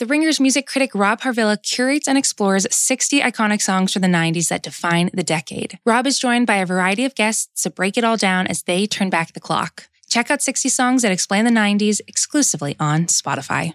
The Ringer's music critic Rob Harvilla curates and explores 60 iconic songs from the 90s that define the decade. Rob is joined by a variety of guests to break it all down as they turn back the clock. Check out 60 Songs That Explain the 90s exclusively on Spotify.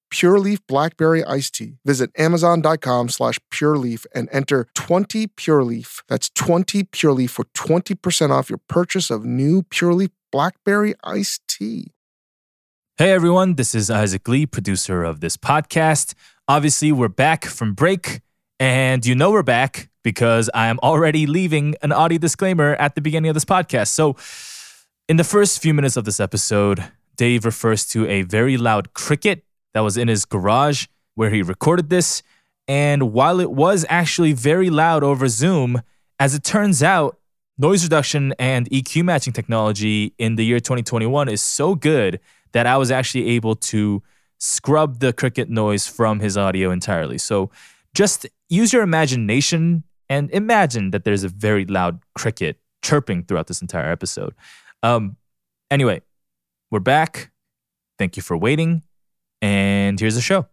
Pure Leaf Blackberry Iced Tea. Visit Amazon.com slash Pure Leaf and enter 20 Pure Leaf. That's 20 Pure Leaf for 20% off your purchase of new Pure Leaf Blackberry Iced Tea. Hey everyone, this is Isaac Lee, producer of this podcast. Obviously, we're back from break, and you know we're back because I am already leaving an audio disclaimer at the beginning of this podcast. So, in the first few minutes of this episode, Dave refers to a very loud cricket that was in his garage where he recorded this. And while it was actually very loud over Zoom, as it turns out, noise reduction and EQ matching technology in the year 2021 is so good that I was actually able to scrub the cricket noise from his audio entirely. So just use your imagination and imagine that there's a very loud cricket chirping throughout this entire episode. Um, anyway, we're back. Thank you for waiting. And here's the show.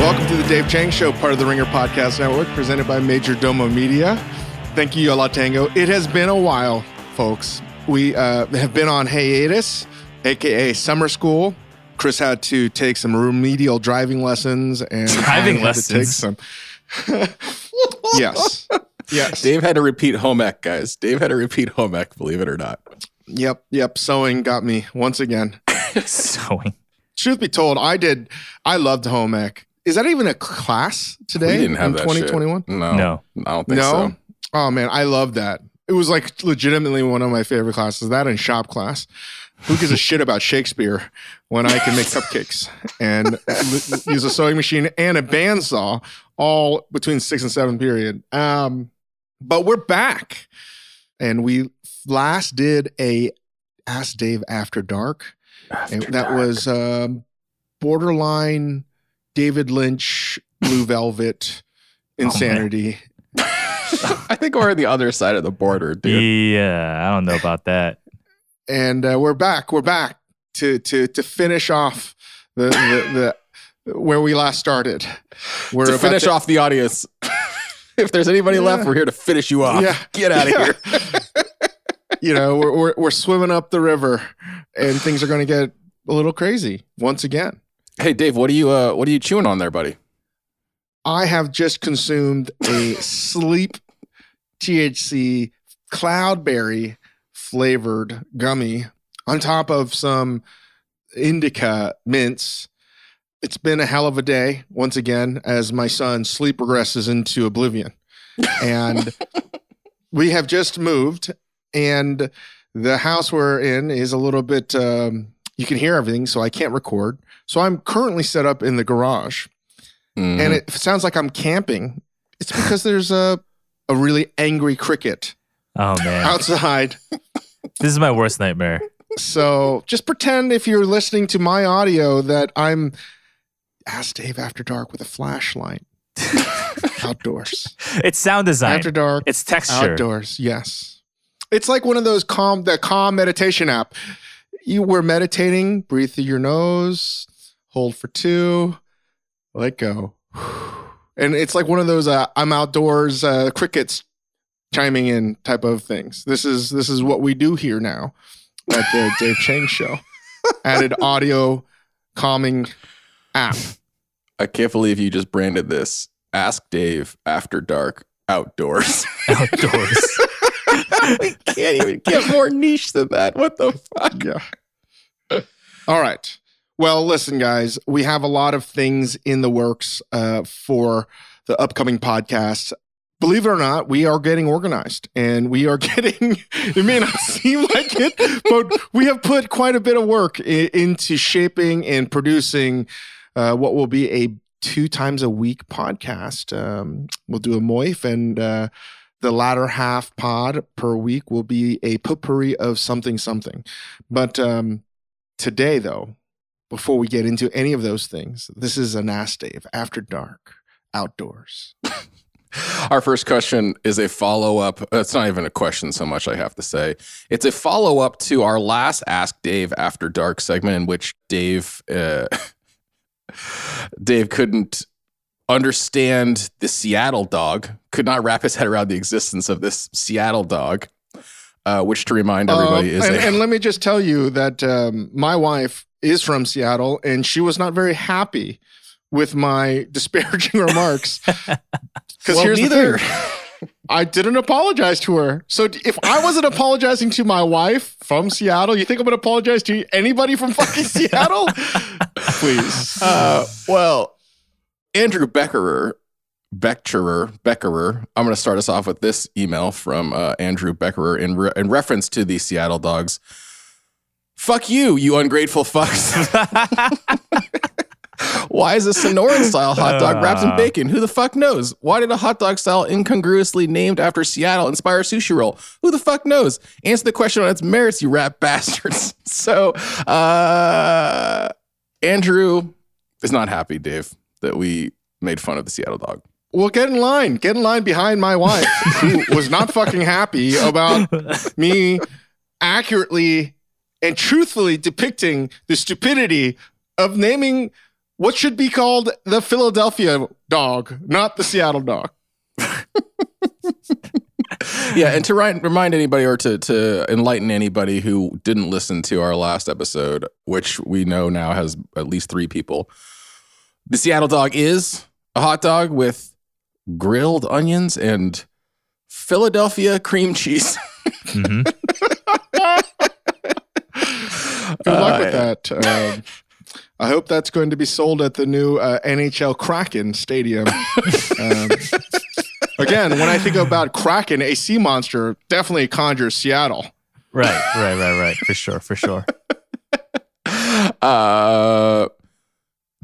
Welcome to the Dave Chang Show, part of the Ringer Podcast Network, presented by Majordomo Media. Thank you, Yo La Tengo. It has been a while, folks. We uh, have been on hiatus, aka summer school. Chris had to take some remedial driving lessons and Driving I had to take some. yes, yes, Dave had to repeat home ec, guys. Dave had to repeat home ec, believe it or not. yep, yep. Sewing got me once again. Sewing. Truth be told, I did. I loved home ec. Is that even a class today we didn't have in that 2021? Shit. No, No. I don't think no. so. Oh man, I love that. It was like legitimately one of my favorite classes. That and shop class. Who gives a shit about Shakespeare when I can make cupcakes and use a sewing machine and a bandsaw all between six and seven period? Um, but we're back, and we last did a Ask Dave After Dark, and that was um, borderline David Lynch, Blue Velvet, insanity. I think we're on the other side of the border, dude. Yeah, I don't know about that. And uh, we're back. We're back to to to finish off the the, the where we last started. We're to finish off the audience. if there's anybody left, we're here to finish you off. Yeah. Get out of Yeah. here. You know, we're, we're we're swimming up the river, and things are going to get a little crazy once again. Hey, Dave, what are you uh, what are you chewing on there, buddy? I have just consumed a sleep THC cloudberry flavored gummy on top of some indica mints. It's been a hell of a day once again as my son sleep regresses into oblivion. And we have just moved and the house we're in is a little bit um, you can hear everything so I can't record. So I'm currently set up in the garage Mm. and it sounds like I'm camping. It's because there's a a really angry cricket Oh man, outside. this is my worst nightmare. So just pretend if you're listening to my audio that I'm Ask Dave After Dark with a flashlight. outdoors. It's sound design. After dark. it's texture. Outdoors. Yes. It's like one of those calm the calm meditation app. You were meditating, breathe through your nose, hold for two, let go. And it's like one of those uh, I'm outdoors uh, crickets chiming in type of things. This is this is what we do here now at the Dave Chang show. Added audio calming app. I can't believe you just branded this Ask Dave After Dark Outdoors. Outdoors. we can't even get more niche than that. What the fuck? Yeah. All right. Well, listen, guys, we have a lot of things in the works uh, for the upcoming podcast. Believe it or not, we are getting organized and we are getting, it may not seem like it, but we have put quite a bit of work into shaping and producing uh, what will be a two times a week podcast. Um, we'll do a moif and uh, the latter half pod per week will be a potpourri of something, something. But um, today, though, before we get into any of those things, this is a Ask Dave After Dark Outdoors. Our first question is a follow up. It's not even a question so much, I have to say. It's a follow up to our last Ask Dave After Dark segment, in which Dave uh, Dave couldn't understand the Seattle dog, could not wrap his head around the existence of this Seattle dog. Uh, which, to remind everybody, Um, is and, a, and let me just tell you that um, my wife is from Seattle, and she was not very happy with my disparaging remarks. Because Well, here's neither- the thing. I didn't apologize to her. So if I wasn't apologizing to my wife from Seattle, you think I'm going to apologize to anybody from fucking Seattle? Please. Uh, well, Andrew Beckerer, Beckerer, Beckerer. I'm going to start us off with this email from uh, Andrew Beckerer in re- in reference to the Seattle Dogs. Fuck you, you ungrateful fucks. Why is a Sonoran style hot dog wrapped in Uh. bacon? Who the fuck knows? Why did a hot dog style incongruously named after Seattle inspire a sushi roll? Who the fuck knows? Answer the question on its merits, you rap bastards. So, uh, Andrew is not happy, Dave, that we made fun of the Seattle dog. Well, get in line. Get in line behind my wife, who was not fucking happy about me accurately and truthfully depicting the stupidity of naming what should be called the Philadelphia dog, not the Seattle dog. Yeah, and to ri- remind anybody or to to enlighten anybody who didn't listen to our last episode, which we know now has at least three people, the Seattle dog is a hot dog with grilled onions and Philadelphia cream cheese. Mhm. Good luck Uh, with that. Um, I hope that's going to be sold at the new uh, NHL Kraken Stadium. Um, again, when I think about Kraken, a sea monster, definitely conjures Seattle. Right, right, right, right. For sure, for sure. Uh,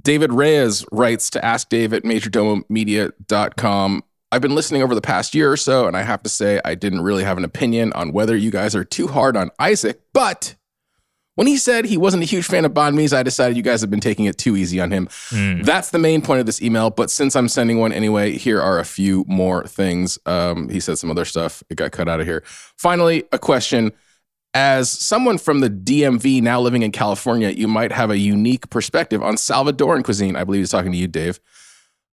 David Reyes writes to ask Dave at majordomomedia.com. I've been listening over the past year or so, and I have to say, I didn't really have an opinion on whether you guys are too hard on Isaac. But when he said he wasn't a huge fan of Banh Mi's, I decided you guys have been taking it too easy on him. Mm. That's the main point of this email. But since I'm sending one anyway, here are a few more things. Um, he said some other stuff. It got cut out of here. Finally, a question. As someone from the DMV now living in California, you might have a unique perspective on Salvadoran cuisine. I believe he's talking to you, Dave,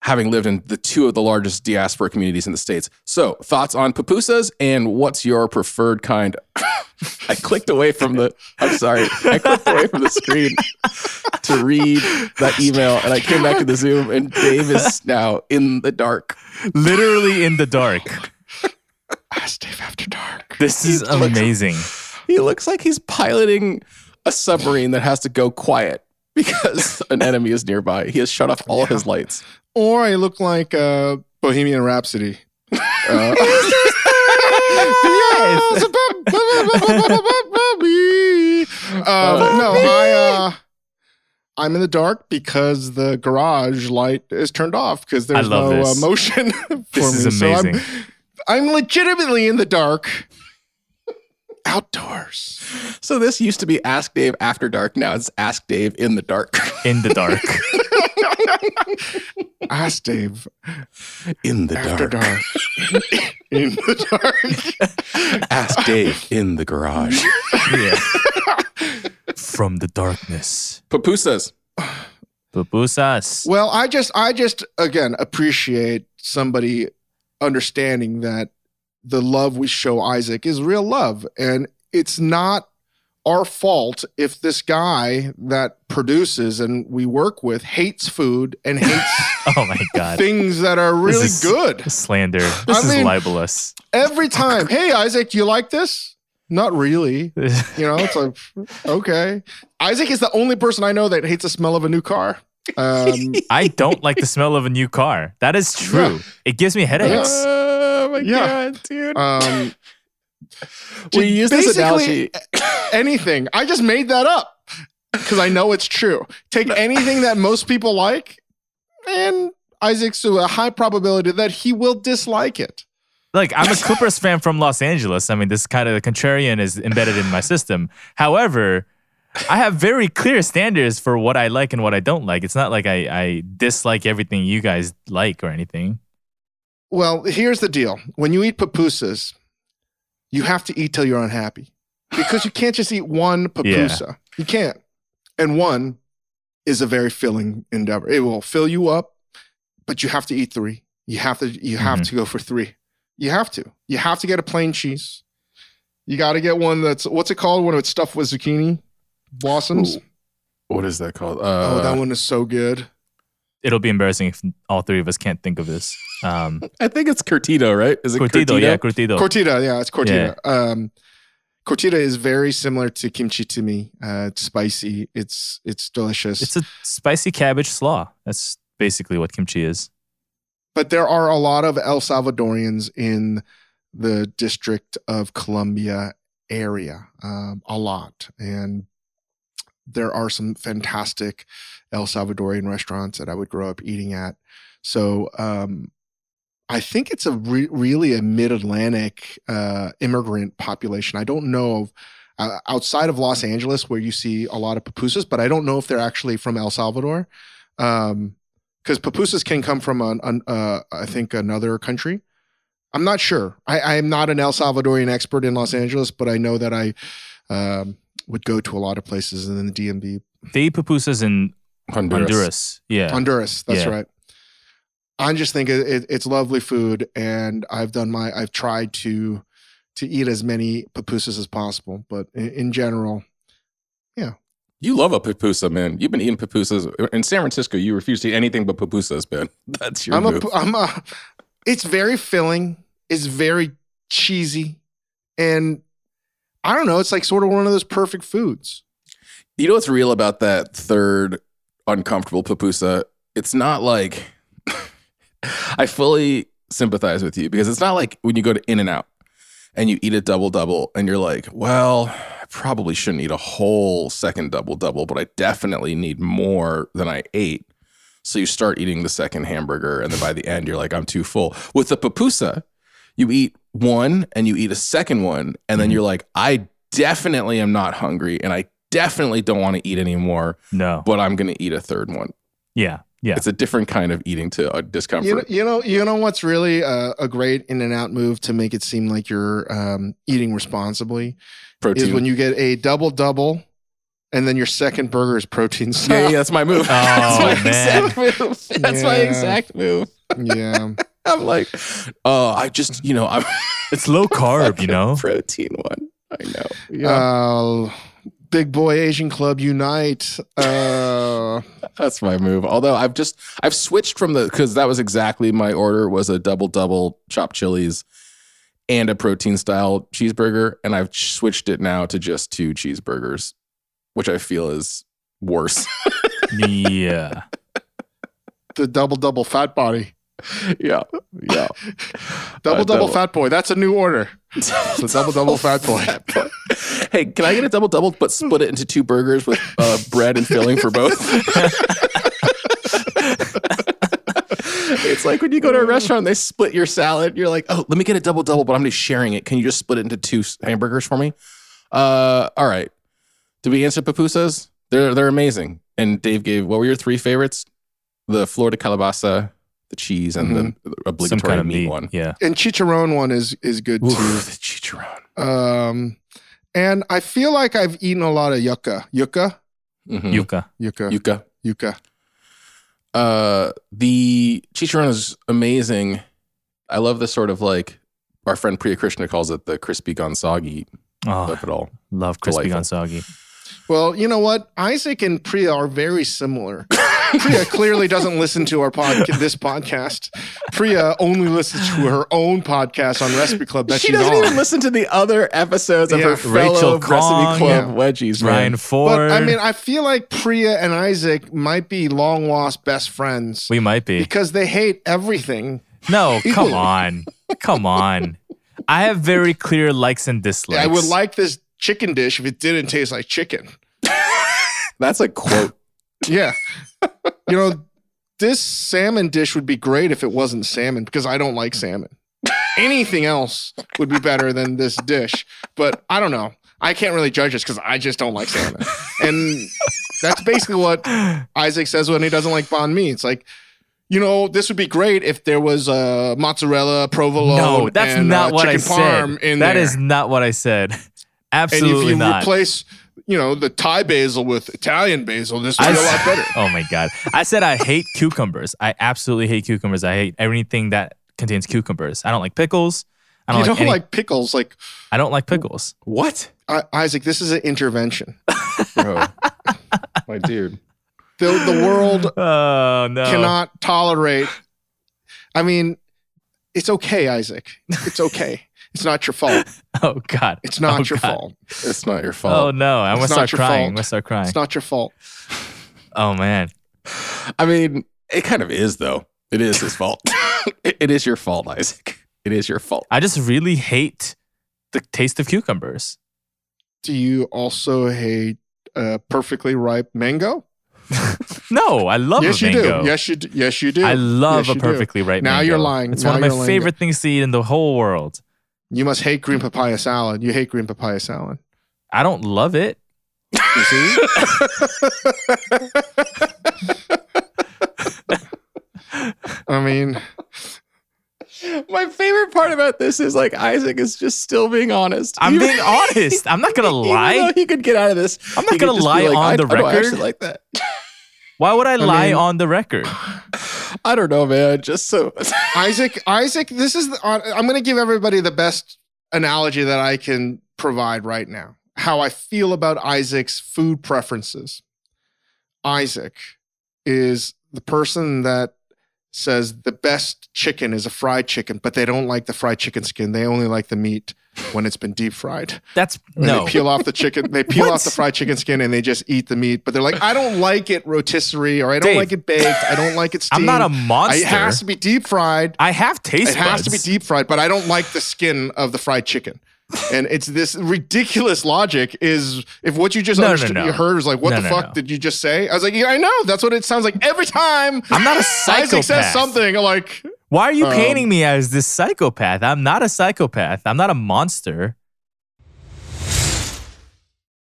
having lived in the two of the largest diaspora communities in the States. So, thoughts on pupusas and what's your preferred kind? I clicked away from the, I'm sorry, I clicked away from the screen to read that email and I came back to the Zoom and Dave is now in the dark. Literally in the dark. Ask Dave After Dark. This is He looks- amazing. He looks like he's piloting a submarine that has to go quiet because an enemy is nearby. He has shut off all of his lights. Or I look like uh, Bohemian Rhapsody. Uh, Uh, no, I uh, I'm in the dark because the garage light is turned off because there's no uh, motion for This me. is So amazing. I'm, I'm legitimately in the dark. Outdoors. So this used to be Ask Dave After Dark. Now it's Ask Dave in the Dark. in the dark. Ask Dave In the after dark. dark. in the dark. Ask Dave in the garage. yeah. From the darkness. Pupusas. Pupusas. Well, I just, I just, again, appreciate somebody understanding that the love we show Isaac is real love, and it's not our fault if this guy that produces and we work with hates food and hates Oh my god. things that are really good. Slander. This I is mean- libelous. Every time, hey Isaac, do you like this? Not really. You know, it's like okay. Isaac is the only person I know that hates the smell of a new car. Um, I don't like the smell of a new car. That is true. It gives me headaches. Oh my Yeah. god, dude. um, we use this basically analogy. anything. I just made that up because I know it's true. Take anything that most people like, and Isaac's to a high probability that he will dislike it. Like I'm a Clippers fan from Los Angeles. I mean, this kind of contrarian is embedded in my system. However, I have very clear standards for what I like and what I don't like. It's not like I, I dislike everything you guys like or anything. Well, here's the deal: when you eat pupusas, you have to eat till you're unhappy because you can't just eat one pupusa. You can't, and one is a very filling endeavor. It will fill you up, but you have to eat three. You have to. You have Mhm. to go for three. You have to. You have to get a plain cheese. You got to get one that's what's it called when it's stuffed with zucchini blossoms. Ooh. What is that called? Uh, oh, that one is so good. It'll be embarrassing if all three of us can't think of this. Um, I think it's curtido, right? Is it curtido, curtido? yeah, curtido. Cortita, yeah, it's cortita. Um, cortita is very similar to kimchi to me. Uh, it's spicy. It's it's delicious. It's a spicy cabbage slaw. That's basically what kimchi is. but there are a lot of El Salvadorians in the District of Columbia area, um, a lot, and there are some fantastic El Salvadorian restaurants that I would grow up eating at. So um, I think it's a re- really a Mid Atlantic uh, immigrant population. I don't know of. Uh, outside of Los Angeles, where you see a lot of pupusas, but I don't know if they're actually from El Salvador. Um, because pupusas can come from an, an uh, I think another country. I'm not sure. I, I am not an El Salvadorian expert in Los Angeles, but I know that I um, would go to a lot of places in the DMV, They eat pupusas in Honduras. Honduras. Yeah. Honduras. That's Yeah. right. I just think it, it, it's lovely food, and I've done my I've tried to to eat as many pupusas as possible, but in, in general, yeah. You love a pupusa, man. You've been eating pupusas in San Francisco. You refuse to eat anything but pupusas, man. That's your I'm move. I'm a. It's very filling. It's very cheesy, and I don't know. It's like sort of one of those perfect foods. You know what's real about that third uncomfortable pupusa? It's not like I fully sympathize with you because it's not like when you go to In and Out and you eat a double double and you're like, well, I probably shouldn't eat a whole second double double, but I definitely need more than I ate. So you start eating the second hamburger, and then by the end, you're like, I'm too full. With the pupusa, you eat one and you eat a second one, and then Mhm. you're like, I definitely am not hungry, and I definitely don't want to eat anymore, No. but I'm going to eat a third one. Yeah. Yeah. It's a different kind of eating to uh, discomfort. You know, you know, you know what's really a, a great in and out move to make it seem like you're um, eating responsibly Protein. is when you get a double double, and then your second burger is protein. yeah, style. yeah, that's my move. Oh, that's my man. exact move. That's my Yeah. exact move. yeah. I'm like, oh, I just, you know, I'm It's low carb, you know? protein one. I know. Yeah, Uh, big boy Asian Club unite. Uh, that's my move. Although I've just, I've switched from the because that was exactly my order was a double double chopped chilies and a protein style cheeseburger, and I've switched it now to just two cheeseburgers, which I feel is worse. yeah. the double double fat body. yeah, yeah. Double Uh, double double- fat boy. That's a new order. So double double fat boy. Hey, can I get a double double but split it into two burgers with uh, bread and filling for both? it's like when you go to a restaurant, they split your salad. You're like, oh, let me get a double double, but I'm just sharing it. Can you just split it into two hamburgers for me? Uh, all right. Did we answer pupusas? They're they're amazing. And Dave gave what were your three favorites? The flor de calabaza, the cheese, and the obligatory kind of meat, meat. one. Yeah. And chicharron one is is good Ooh, too. the chicharron. Um, and I feel like I've eaten a lot of yucca, yucca, Mhm. Yuca. yucca, Yucca. yucca. Uh, the chicharron is amazing. I love the sort of like our friend Priya Krishna calls it the crispy gonzagi Oh, of it all. love crispy Delightful. gonzagi. Well, you know what? Isaac and Priya are very similar. Priya clearly doesn't listen to our podcast, this podcast. Priya only listens to her own podcast on Recipe Club that she she's doesn't on. even listen to the other episodes of Yeah. her fellow Rachel Recipe Khong, Club yeah. wedgies, man. Ryan Ford. but I mean, I feel like Priya and Isaac might be long lost best friends we might be. because they hate everything. No, come on. Come on. I have very clear likes and dislikes. I would like this chicken dish if it didn't taste like chicken. That's a quote. Yeah. you know, this salmon dish would be great if it wasn't salmon because I don't like salmon. Anything else would be better than this dish, but I don't know. I can't really judge this because I just don't like salmon. And that's basically what Isaac says when he doesn't like banh mi. It's like, you know, this would be great if there was uh, mozzarella, provolone. No, that's and, not uh, what I said. That there. is not what I said. and Absolutely if you not. replace, you know, the Thai basil with Italian basil, this would be a lot better. Oh my god! I said I hate cucumbers. I absolutely hate cucumbers. I hate everything that contains cucumbers. I don't like pickles. I You don't don't like, any, like pickles, like I don't like pickles. What? I, Isaac, this is an intervention. Bro. My dude. The, the world Oh no! cannot tolerate. I mean, it's okay, Isaac. It's okay. It's not your fault. Oh god! It's not Oh, your God. fault. It's not your fault. Oh no! I'm gonna start not your crying. I'm gonna start crying. It's not your fault. Oh man! I mean, it kind of is, though. It is his fault. it, it is your fault, Isaac. It is your fault. I just really hate the taste of cucumbers. Do you also hate uh, perfectly ripe mango? No, I love yes, a you mango. do. Yes, you do. Yes, you do. I love Yes, a you do. perfectly ripe Now mango. Now you're lying. It's Now one of my you're lying. favorite things to eat in the whole world. You must hate green papaya salad. You hate green papaya salad. I don't love it. You see? I mean, My favorite part about this is like Isaac is just still being honest. I'm Even- being honest. I'm not gonna even lie. though he could get out of this. I'm not he could gonna just be lie like, on I, the I don't record. actually like that. Why would I lie mean- on the record? I don't know, man. Just so Isaac, Isaac, this is the, I'm going to give everybody the best analogy that I can provide right now. How I feel about Isaac's food preferences. Isaac is the person that says the best chicken is a fried chicken, but they don't like the fried chicken skin. They only like the meat when it's been deep fried. That's And no. They peel off the chicken. They peel off the fried chicken skin and they just eat the meat. But they're like, I don't like it rotisserie, or I don't Dave, like it baked. I don't like it steamed. I'm not a monster. It has to be deep fried. I have taste It has to be deep fried, but I don't like the skin of the fried chicken. And it's this ridiculous logic is if what you just No, no, understood no. you heard was like, what No, the no, fuck no. did you just say? I was like, yeah, I know. That's what it sounds like every time I'm not a Isaac psychopath. says something like Why are you Um, painting me as this psychopath? I'm not a psychopath. I'm not a monster.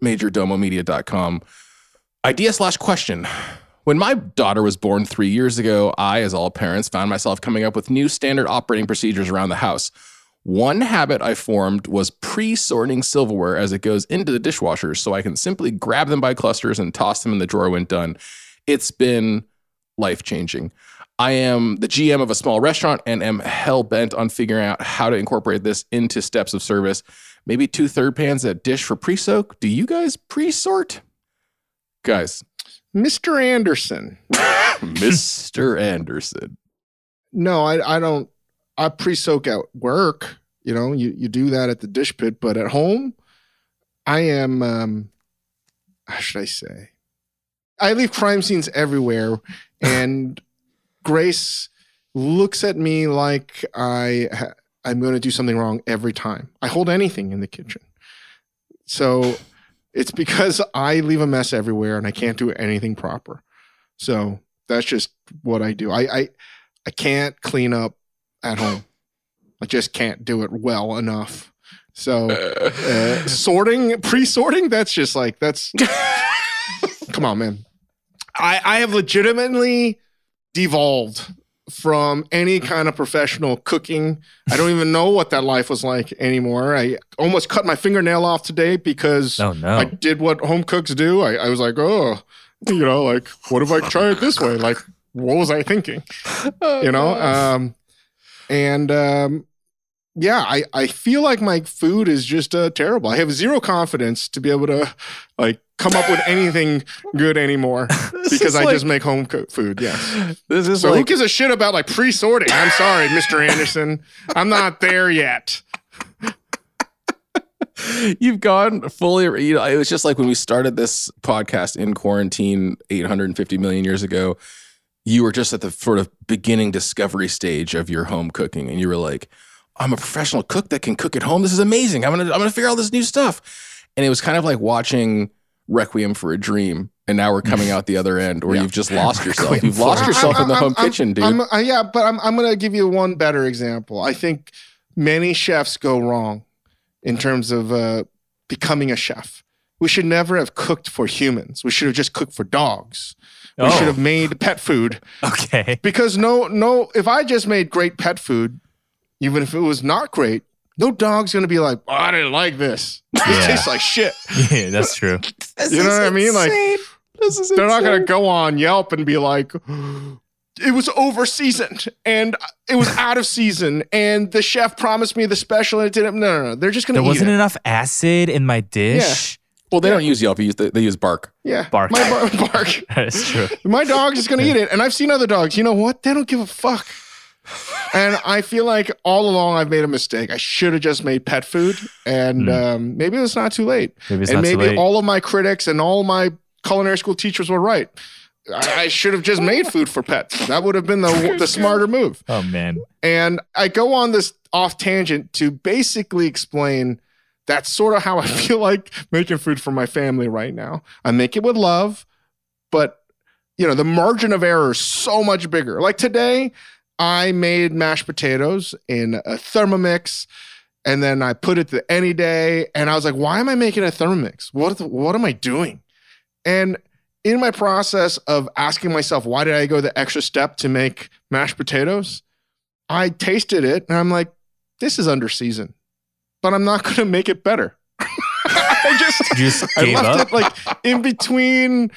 majordomomedia.com. Idea slash question. When my daughter was born three years ago, I, as all parents, found myself coming up with new standard operating procedures around the house. One habit I formed was pre sorting silverware as it goes into the dishwasher so I can simply grab them by clusters and toss them in the drawer when done. It's been life changing. I am the GM of a small restaurant and am hell bent on figuring out how to incorporate this into steps of service. Maybe two third pans that dish for pre soak. Do you guys pre sort? Guys, Mr. Anderson. Mr. Anderson. No, I, I don't. I pre-soak at work. You know, you, you do that at the dish pit, but at home, I am um, how should I say? I leave crime scenes everywhere, and Grace looks at me like I I'm going to do something wrong every time. I hold anything in the kitchen, so it's because I leave a mess everywhere and I can't do anything proper. So that's just what I do. I I, I can't clean up at home. I just can't do it well enough. So uh, sorting, pre-sorting, that's just like that's. come on, man. I I have legitimately devolved from any kind of professional cooking. I don't even know what that life was like anymore. I almost cut my fingernail off today because Oh no. I did what home cooks do. I, I was like, oh, you know, like, what if I try it this way? Like, what was I thinking? You know? Um, and um, yeah, I, I feel like my food is just uh, terrible. I have zero confidence to be able to like come up with anything good anymore because I like- just make home cooked food. Yes. This is So who gives a shit about like pre-sorting? I'm sorry, Mr. Anderson. I'm not there yet. you've gone fully. You know, it was just like when we started this podcast in quarantine 850 million years ago. You were just at the sort of beginning discovery stage of your home cooking, and you were like, "I'm a professional cook that can cook at home. This is amazing. I'm gonna I'm gonna figure out this new stuff." And it was kind of like watching Requiem for a Dream, and now we're coming out the other end, where Yeah. you've just lost yourself. You've for lost a yourself in the I'm- home I'm- kitchen, dude. I'm, uh, yeah, but I'm, I'm going to give you one better example. I think many chefs go wrong in terms of uh, becoming a chef. We should never have cooked for humans. We should have just cooked for dogs. We Oh. should have made pet food okay. because no, no. If I just made great pet food, even if it was not great, no dog's going to be like, oh, I didn't like this. This Yeah. tastes like shit. Yeah, that's true. You know what I mean? Like, this is they're not gonna go on Yelp and be like, it was over seasoned and it was out of season and the chef promised me the special and it didn't. No, no, no. They're just going There to eat it. wasn't it. enough acid in my dish. Well, they don't use Yelp. They use, they use Bark. yeah, Bark. My bar- bark. That's true. My dog's just going to eat it. And I've seen other dogs. You know what? They don't give a fuck. And I feel like all along I've made a mistake. I should have just made pet food, and Mm. um, maybe it's not too late. Maybe it's and not too maybe late. all of my critics and all my culinary school teachers were right. I, I should have just made food for pets. That would have been the the smarter move. oh man. And I go on this off tangent to basically explain that's sort of how I feel like making food for my family right now. I make it with love, but you know, the margin of error is so much bigger. Like today, I made mashed potatoes in a Thermomix and then I put it to any day and I was like, why am I making a Thermomix? What the, what am I doing? And in my process of asking myself, why did I go the extra step to make mashed potatoes? I tasted it and I'm like, this is under seasoned, but I'm not going to make it better. I just, just I left up. it like in between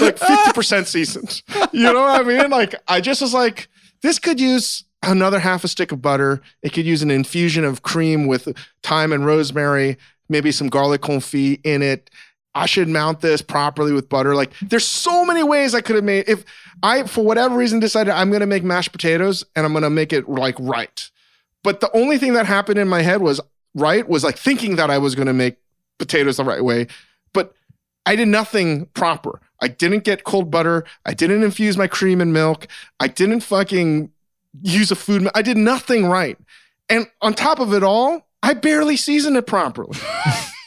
like 50% seasoned. You know what I mean? Like, I just was like, this could use another half a stick of butter. It could use an infusion of cream with thyme and rosemary, maybe some garlic confit in it. I should mount this properly with butter. Like, there's so many ways I could have made. If I, for whatever reason, decided I'm going to make mashed potatoes and I'm going to make it like right. But the only thing that happened in my head was right was like thinking that I was going to make potatoes the right way, but I did nothing proper. I didn't get cold butter. I didn't infuse my cream and milk. I didn't fucking use a food. I did nothing right. And on top of it all, I barely seasoned it properly.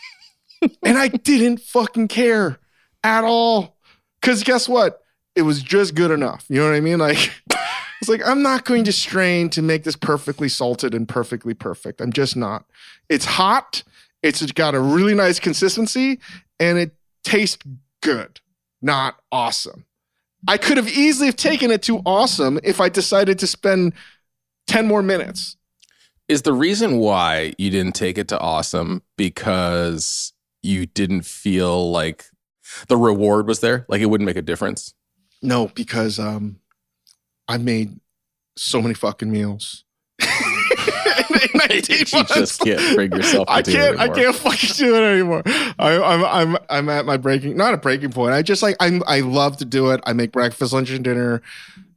and I didn't fucking care at all. Cause guess what? It was just good enough. You know what I mean? Like, it's like, I'm not going to strain to make this perfectly salted and perfectly perfect. I'm just not. It's hot. It's got a really nice consistency and it tastes good, not awesome. I could have easily have taken it to awesome if I decided to spend 10 more minutes. Is the reason why you didn't take it to awesome because you didn't feel like the reward was there? Like it wouldn't make a difference? No, because um, I made so many fucking meals. In 19 you months. just can't bring yourself to I can't. I can't fucking do it anymore. I, I'm. I'm. I'm at my breaking. Not a breaking point. I just like. I'm. I love to do it. I make breakfast, lunch, and dinner.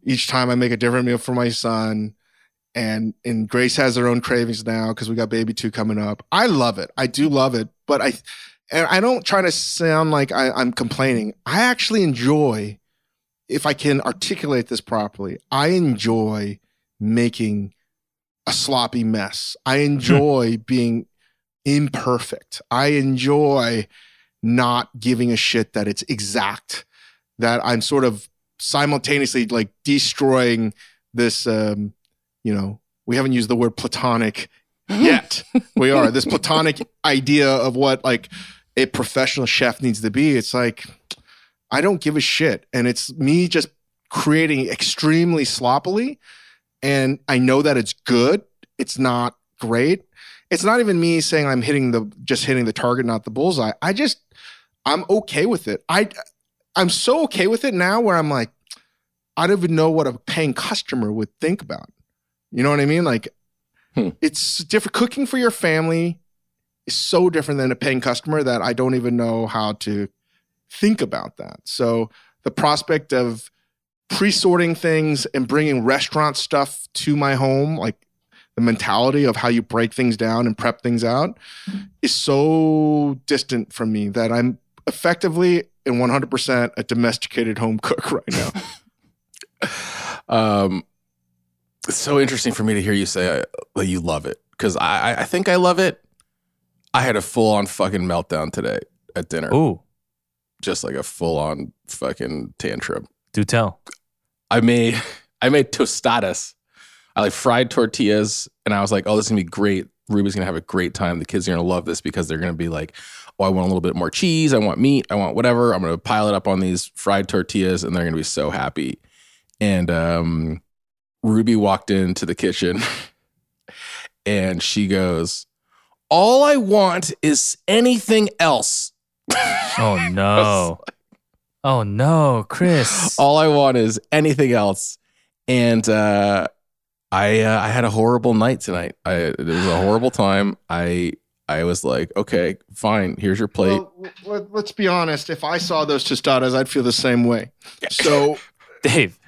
Each time I make a different meal for my son, and and Grace has her own cravings now because we got baby two coming up. I love it. I do love it. But I, and I don't try to sound like I, I'm complaining. I actually enjoy, if I can articulate this properly, I enjoy making a sloppy mess. I enjoy being imperfect. I enjoy not giving a shit that it's exact, that I'm sort of simultaneously like destroying this, um, you know, we haven't used the word platonic yet. we are this platonic idea of what like a professional chef needs to be. It's like, I don't give a shit. And it's me just creating extremely sloppily. And I know that it's good. It's not great. It's not even me saying I'm hitting the just hitting the target, not the bullseye. I just I'm okay with it. I I'm so okay with it now where I'm like, I don't even know what a paying customer would think about. You know what I mean? Like Hmm. it's different cooking for your family is so different than a paying customer that I don't even know how to think about that. So the prospect of pre-sorting things and bringing restaurant stuff to my home, like the mentality of how you break things down and prep things out, is so distant from me that I'm effectively and 100% a domesticated home cook right now. Um, it's so interesting for me to hear you say uh, that you love it because I, I think I love it. I had a full on fucking meltdown today at dinner, Ooh, just like a full on fucking tantrum. do tell. I made I made tostadas. I like fried tortillas, and I was like, "Oh, this is gonna be great. Ruby's gonna have a great time. The kids are gonna love this because they're gonna be like, oh, I want a little bit more cheese. I want meat. I want whatever. I'm gonna pile it up on these fried tortillas, and they're gonna be so happy." And um, Ruby walked into the kitchen, and she goes, "All I want is anything else." Oh no. Oh no, Chris. All I want is anything else. And uh, I uh, I had a horrible night tonight. I it was a horrible time. I I was like, okay, fine. Here's your plate. Well, let, let's be honest. If I saw those tostadas, I'd feel the same way. So Dave.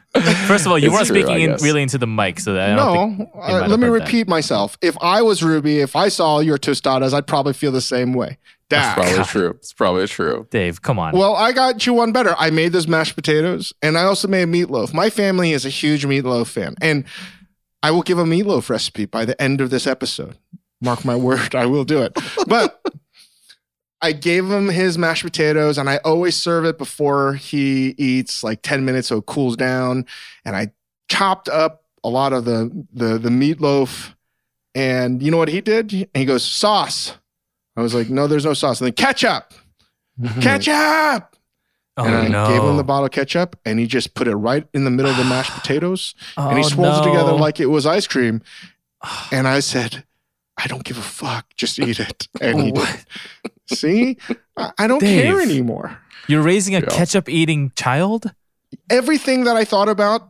First of all, you It's weren't true, speaking in, really into the mic, so that I don't no, think uh, let me heard that. repeat myself. If I was Ruby, if I saw your tostadas, I'd probably feel the same way. That's Dak. probably true. It's probably true. Dave, come on. Well, I got you one better. I made those mashed potatoes and I also made meatloaf. My family is a huge meatloaf fan. And I will give a meatloaf recipe by the end of this episode. Mark my word, I will do it. But I gave him his mashed potatoes and I always serve it before he eats, like 10 minutes so it cools down. And I chopped up a lot of the the, the meatloaf. And you know what he did? And he goes, sauce. I was like, no, there's no sauce. And then ketchup, ketchup. oh and I no. gave him the bottle of ketchup, and he just put it right in the middle of the mashed potatoes, and he Oh, swirled it together like it was ice cream. And I said, "I don't give a fuck, just eat it." And he did. See, I, I don't care anymore. You're raising a Yeah. ketchup eating child? Everything that I thought about,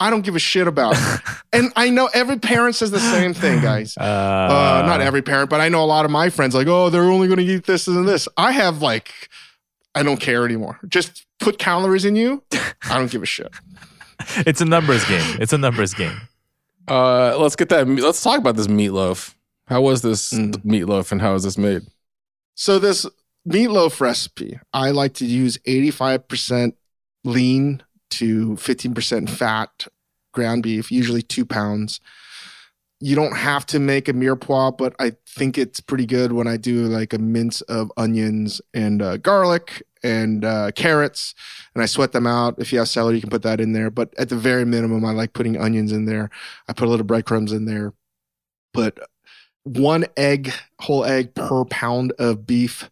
I don't give a shit about. It. And I know every parent says the same thing, guys. Uh, Uh, not every parent, but I know a lot of my friends like, oh, they're only going to eat this and this. I have like, I don't care anymore. Just put calories in you. I don't give a shit. It's a numbers game. It's a numbers game. Uh, let's get that. Let's talk about this meatloaf. How was this Mm. meatloaf, and how is this made? So this meatloaf recipe, I like to use 85% lean to 15% fat ground beef, usually two pounds. You don't have to make a mirepoix, but I think it's pretty good when I do like a mince of onions and uh, garlic and uh, carrots, and I sweat them out. If you have celery, you can put that in there. But at the very minimum, I like putting onions in there. I put a little breadcrumbs in there. Put one egg, whole egg per pound of beef.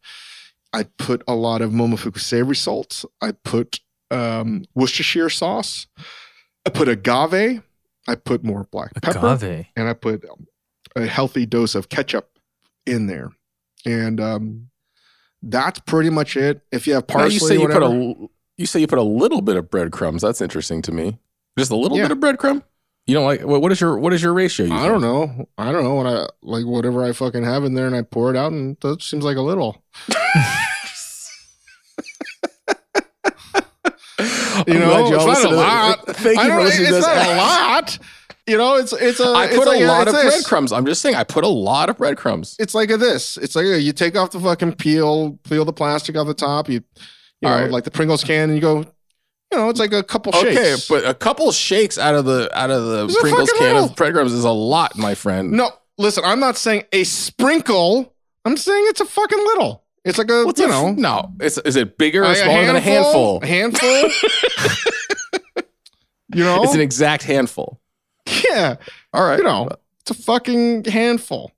I put a lot of Momofuku savory salt. I put um, Worcestershire sauce. I put agave. I put more black pepper Agave. and I put um, a healthy dose of ketchup in there. And um, that's pretty much it. If you have Now, parsley, you say you whatever, put a. You say you put a little bit of breadcrumbs. That's interesting to me. Just a little Yeah. bit of breadcrumb. You don't like what? What is your what is your ratio? You I don't know. I don't know what I like. Whatever I fucking have in there, and I pour it out, and that seems like a little. You know, it's not a lot. Thank you for listening to it's not a lot. You know, it's it's a. I put like a lot of this. breadcrumbs. I'm just saying, I put a lot of breadcrumbs. It's like a this. It's like a, you take off the fucking peel, peel the plastic off the top. You, you know, All right. like the Pringles can, and you go. You know, it's like a couple Okay, shakes. Okay, but a couple shakes out of the out of the It's Pringles can little. of breadcrumbs is a lot, my friend. no, listen, I'm not saying a sprinkle. I'm saying it's a fucking little. It's like a What's you a- know no? Is is it bigger or a smaller than a handful? A handful. you know, It's an exact handful. yeah. All right. You know, it's a fucking handful.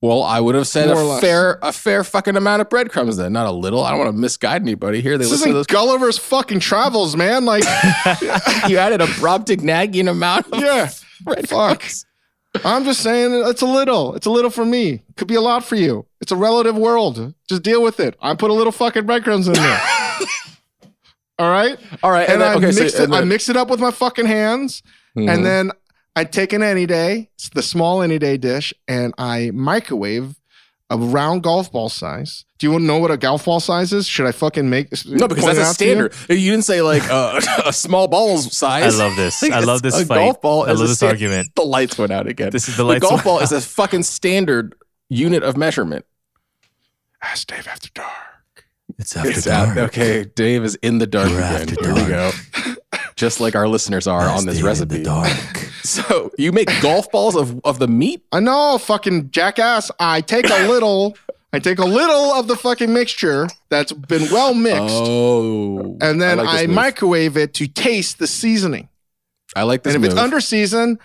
Well, I would have said a fair a fair fucking amount of breadcrumbs then, not a little. I don't want to misguide anybody here. They This listen to isn't Gulliver's fucking travels, man. Like, those. you added a Brobdingnagian amount of yeah. breadcrumbs. I'm just saying it's a little. It's a little for me. Could be a lot for you. It's a relative world. Just deal with it. I put a little fucking breadcrumbs in there. All right. All right, And, then- I okay, so- mixed it. and I then- mixed it up with my fucking hands, Mhm. and then I take an Anyday, it's the small Anyday dish, and I microwave a round golf ball size. Do you want to know what a golf ball size is? Should I fucking make no, because that's a out to you? standard. You? didn't say like uh, a small balls size. I size. love this. I love this a fight. golf ball. I love this stand- argument. The lights went out again. This is the the golf ball is a fucking standard unit of measurement. Ask Dave after dark. It's after It's dark. out. Okay, Dave is in the dark We're again. after Here we go. Just like our listeners are on this Staying in recipe. the dark. So you make golf balls of, of the meat? I know, fucking jackass. I take a little. I take a little of the fucking mixture that's been well mixed. Oh, and then like I, microwave it to taste the seasoning. I like this and if move. it's under seasoned,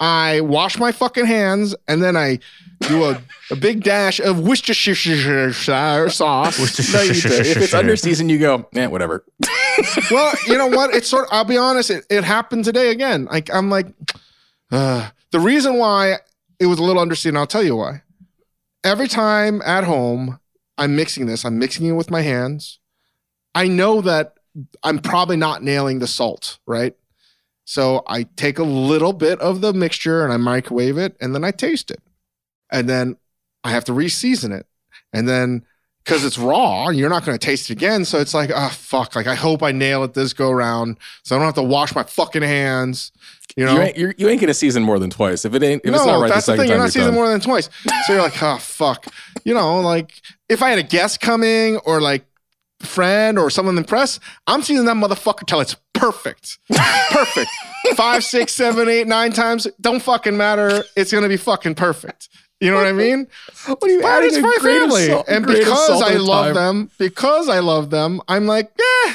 I wash my fucking hands and then I do a, a big dash of Worcestershire sauce. No, you do. if it's under season, you go, eh, whatever. well, you know what? It's sort. I'll be honest. It, it happened today again. Like I'm like, uh, the reason why it was a little underseasoned. I'll tell you why. Every time at home, I'm mixing this. I'm mixing it with my hands. I know that I'm probably not nailing the salt, right? So I take a little bit of the mixture and I microwave it, and then I taste it, and then I have to reseason it, and then because it's raw, you're not going to taste it again. So it's like, ah, fuck. Like I hope I nail it this go round, so I don't have to wash my fucking hands. You know, You ain't, you're, you ain't gonna season more than twice. If it ain't, if no, it's not right that's the the second thing. You're not seasoning more than twice. So you're like, oh fuck. You know, like if I had a guest coming or like friend or someone in the press, I'm seeing that motherfucker till it's perfect. perfect. Five, six, seven, eight, nine times. Don't fucking matter. It's gonna be fucking perfect. You know what I mean? What are you But adding it's my family. salt- and because I love time? them, because I love them, I'm like, eh,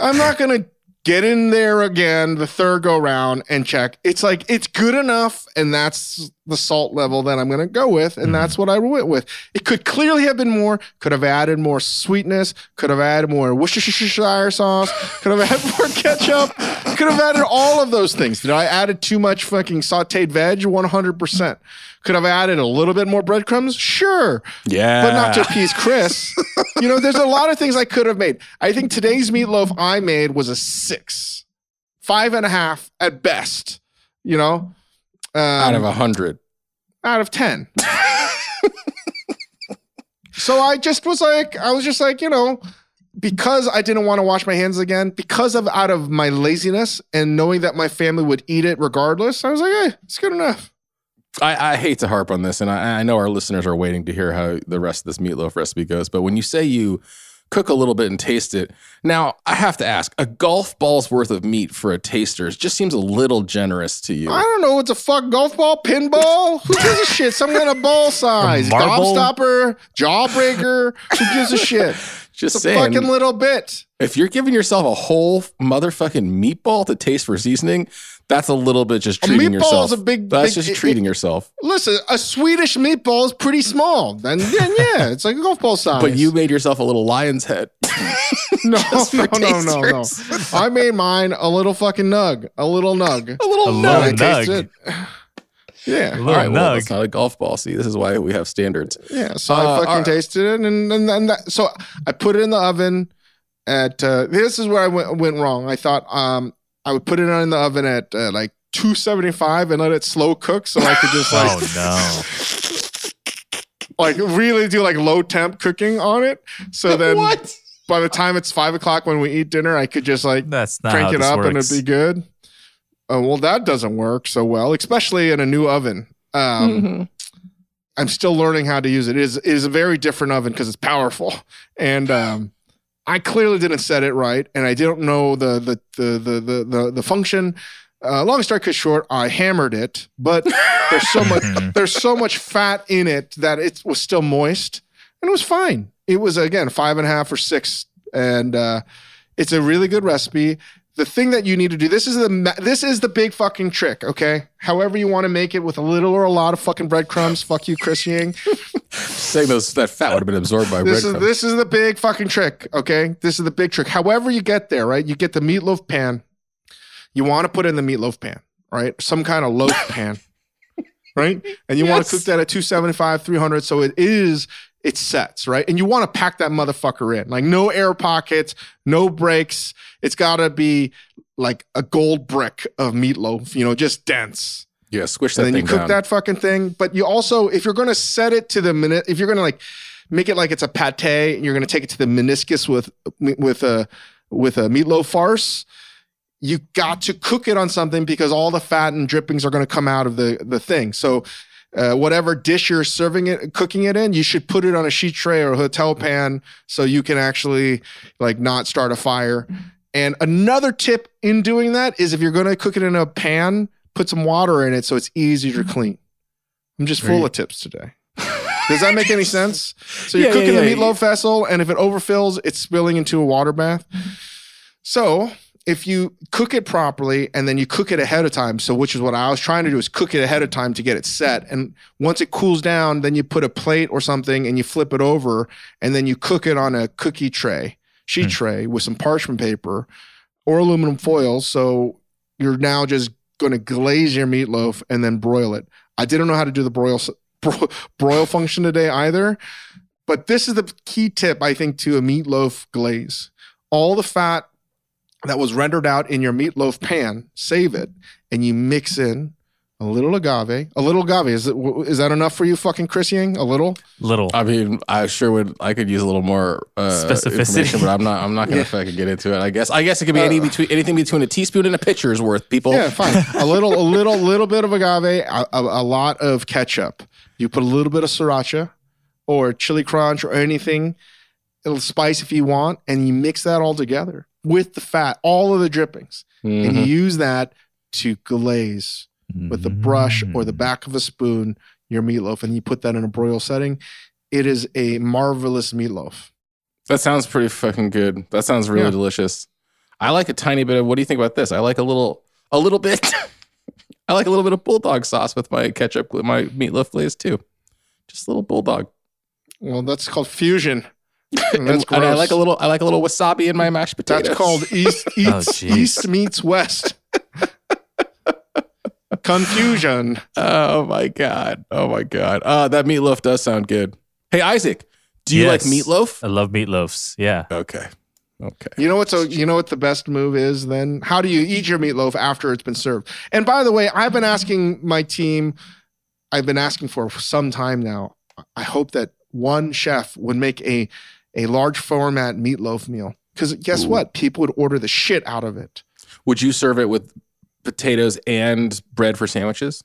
I'm not gonna get in there again the third go round and check. It's like it's good enough, and that's the salt level that I'm gonna go with, and mm-hmm. that's what I went with. It could clearly have been more, could have added more sweetness, could have added more Worcestershire sauce, could have added more ketchup, could have added all of those things. Did I added too much fucking sauteed veg? 100%. Could have added a little bit more breadcrumbs? Sure Yeah, but not to appease Chris. you know, there's a lot of things I could have made. I think today's meatloaf I made was a six, five and a half at best. You know, um, out of a hundred. out of ten. so I just was like, I was just like, you know, because I didn't want to wash my hands again, because of out of my laziness and knowing that my family would eat it regardless, I was like, hey, it's good enough. I, I hate to harp on this, and I, I know our listeners are waiting to hear how the rest of this meatloaf recipe goes. But when you say you cook a little bit and taste it, now I have to ask: a golf ball's worth of meat for a taster just seems a little generous to you. I don't know. It's a fuck golf ball, pinball. Who gives a shit? Some kind of ball size, gobstopper, jawbreaker. Who gives a shit? just It's a saying, fucking little bit. If you're giving yourself a whole motherfucking meatball to taste for seasoning, that's a little bit just A treating meatball yourself. is a big- That's big- just it- treating yourself. Listen, a Swedish meatball is pretty small. Then, then yeah, it's like a golf ball size. But you made yourself a little lion's head. no, just no, no, no, no. I made mine a little fucking nug, a little nug. a little A And little nug. nug. tasted it. Yeah, A All little right, well, nug. that's not a golf ball. See, this is why we have standards. Yeah, so Uh, I fucking alright. tasted it, and and, and that, so I put it in the oven. At uh, this is where I went went wrong. I thought um I would put it in the oven at uh, like two seventy five and let it slow cook, so I could just like Oh no. like really do like low temp cooking on it. So then what? by the time it's five o'clock when we eat dinner, I could just like That's not crank it up works. and it'd be good. oh, well, that doesn't work so well, especially in a new oven. Um, Mhm. I'm still learning how to use it. It is, it is a very different oven because it's powerful. And um, I clearly didn't set it right, and I didn't know the the the the the the, the function. Uh, long story cut short, I hammered it, but there's so much there's so much fat in it that it was still moist, and it was fine. It was again five and a half or six, and uh, it's a really good recipe. The thing that you need to do this is the this is the big fucking trick. Okay, however you want to make it with a little or a lot of fucking breadcrumbs. fuck you, Chris Ying. Saying those that fat would have been absorbed by This is breadcrumbs. this is the big fucking trick. Okay, this is the big trick. However you get there, right? You get the meatloaf pan. You want to put in the meatloaf pan, right? Some kind of loaf pan, right? And you want to cook that at 275, 300. So it is, it sets, right? And you want to pack that motherfucker in. Like no air pockets, no breaks. It's got to be like a gold brick of meatloaf, you know, just dense yeah, squish that and then you cook down. that fucking thing. But you also, if you're going to set it to the minute, if you're going to like make it like it's a pate, and you're going to take it to the meniscus with with a with a meatloaf farce. You got to cook it on something because all the fat and drippings are going to come out of the the thing. So. Uh, whatever dish you're serving it, cooking it in, you should put it on a sheet tray or a hotel mm-hmm. pan so you can actually like not start a fire. And another tip in doing that is if you're going to cook it in a pan, put some water in it so it's easier to mm-hmm. clean. I'm just full of tips today. Does that make any sense? So you're Yeah, yeah, cooking the yeah. meatloaf vessel, and if it overfills, it's spilling into a water bath. Mm-hmm. So if you cook it properly and then you cook it ahead of time, so which is what I was trying to do is cook it ahead of time to get it set. And once it cools down, then you put a plate or something and you flip it over, and then you cook it on a cookie tray, sheet hmm. tray with some parchment paper or aluminum foil. So you're now just going to glaze your meatloaf and then broil it. I didn't know how to do the broil bro- broil function today either, but this is the key tip I think to a meatloaf glaze. All the fat that was rendered out in your meatloaf pan, save it, and you mix in a little agave. A little agave is it, is that enough for you, fucking Chris Ying? A little. Little. I mean, I sure would. I could use a little more uh, Specificity. but I'm not. I'm not gonna Yeah. fucking get into it. I guess. I guess it could be any Uh, between anything between a teaspoon and a pitcher's worth. People. Yeah, fine. a little, a little, little bit of agave, a, a, a lot of ketchup. You put a little bit of sriracha or chili crunch or anything, a little spice if you want, and you mix that all together with the fat, all of the drippings, and you Mhm. use that to glaze with the brush or the back of a spoon your meatloaf, and you put that in a broil setting. It is a marvelous meatloaf. That sounds pretty fucking good. That sounds really Yeah. delicious. I like a tiny bit of. What do you think about this? I like a little, a little bit. I like a little bit of bulldog sauce with my ketchup, my meatloaf glaze too. Just a little bulldog. Well, that's called fusion. And that's and, and I like a little. I like a little wasabi in my mashed potatoes. That's called East Oh, East. East meets West. Confusion. Oh my god. Oh my god. Uh, that meatloaf does sound good. Hey Isaac, do you like meatloaf? I love meatloafs. Yeah. Okay. Okay. You know what? So you know what the best move is? Then how do you eat your meatloaf after it's been served? And by the way, I've been asking my team. I've been asking for some time now. I hope that one chef would make a a large format meatloaf meal because guess Ooh. what? People would order the shit out of it. Would you serve it with potatoes and bread for sandwiches?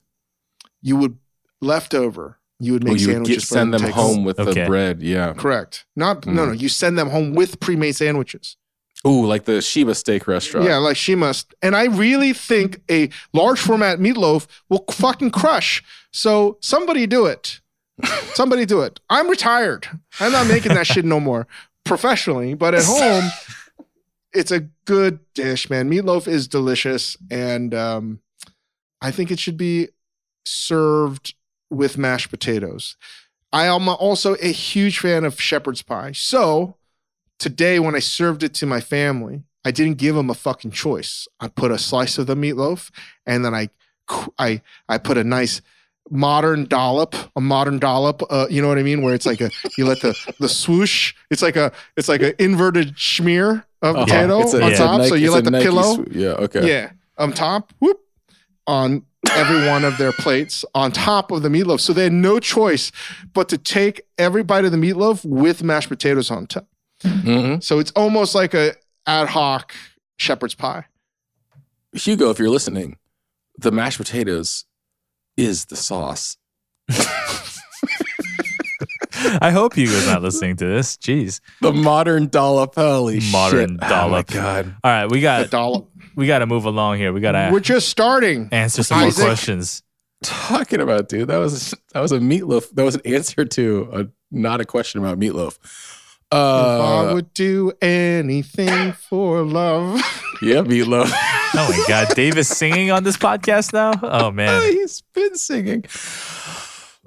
You would leftover. You would make Or you would get, send to them home with Okay. the bread? Yeah. Correct. Not no no. Mm. You send them home with pre-made sandwiches. Ooh, like the Sheba Steak restaurant. Yeah, like she. And I really think a large format meatloaf will fucking crush. So somebody do it. Somebody do it. I'm retired. I'm not making that shit no more professionally, but at home, it's a good dish, man. Meatloaf is delicious, and um, I think it should be served with mashed potatoes. I am also a huge fan of shepherd's pie. So today, when I served it to my family, I didn't give them a fucking choice. I put a slice of the meatloaf, and then I, I, I put a nice modern dollop, a modern dollop. Uh, you know what I mean? Where it's like a you let the the swoosh. It's like a it's like an inverted schmear of Uh-huh. potato a- on it's a top. so you let the Nike pillow. sw- yeah. Okay. Yeah, on top, whoop, on every one of their plates, on top of the meatloaf. So they had no choice but to take every bite of the meatloaf with mashed potatoes on top. Mhm. So it's almost like a ad hoc shepherd's pie. Hugo, if you're listening, the mashed potatoes is the sauce. I hope you Hugo's not listening to this. Jeez. The modern dollop. Holy Modern shit. dollop. Oh my god. All right, we A got dollop. we got to move along here. We got to We're just starting. answer some more questions. Talking about dude, that was that was a meatloaf. That was an answer to a not a question about meatloaf. if I Uh, would do anything for love. yeah, meatloaf. Oh my God, Dave is singing on this podcast now. Oh man, He's been singing.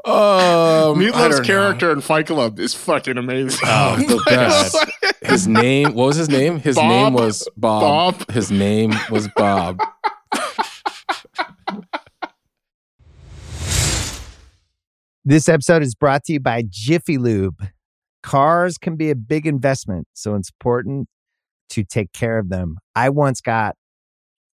Um, I Meat Loaf's don't know. character in Fight Club is fucking amazing. Oh, the best. His name. What was his name? His Bob? name was Bob. Bob. His name was Bob. This episode is brought to you by Jiffy Lube. Cars can be a big investment, so it's important to take care of them. I once got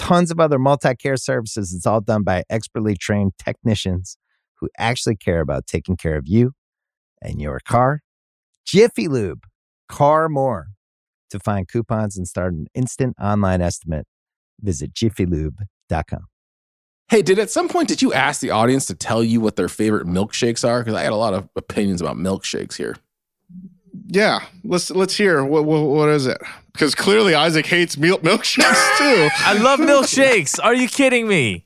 tons of other multi care services. It's all done by expertly trained technicians who actually care about taking care of you and your car. Jiffy Lube, car more. To find coupons and start an instant online estimate, visit jiffylube.com. Hey, did at some point did you ask the audience to tell you what their favorite milkshakes are? Because I had a lot of opinions about milkshakes here. Yeah, let's let's hear what what, what is it? Because clearly Isaac hates milk milkshakes too. I love milkshakes. Are you kidding me?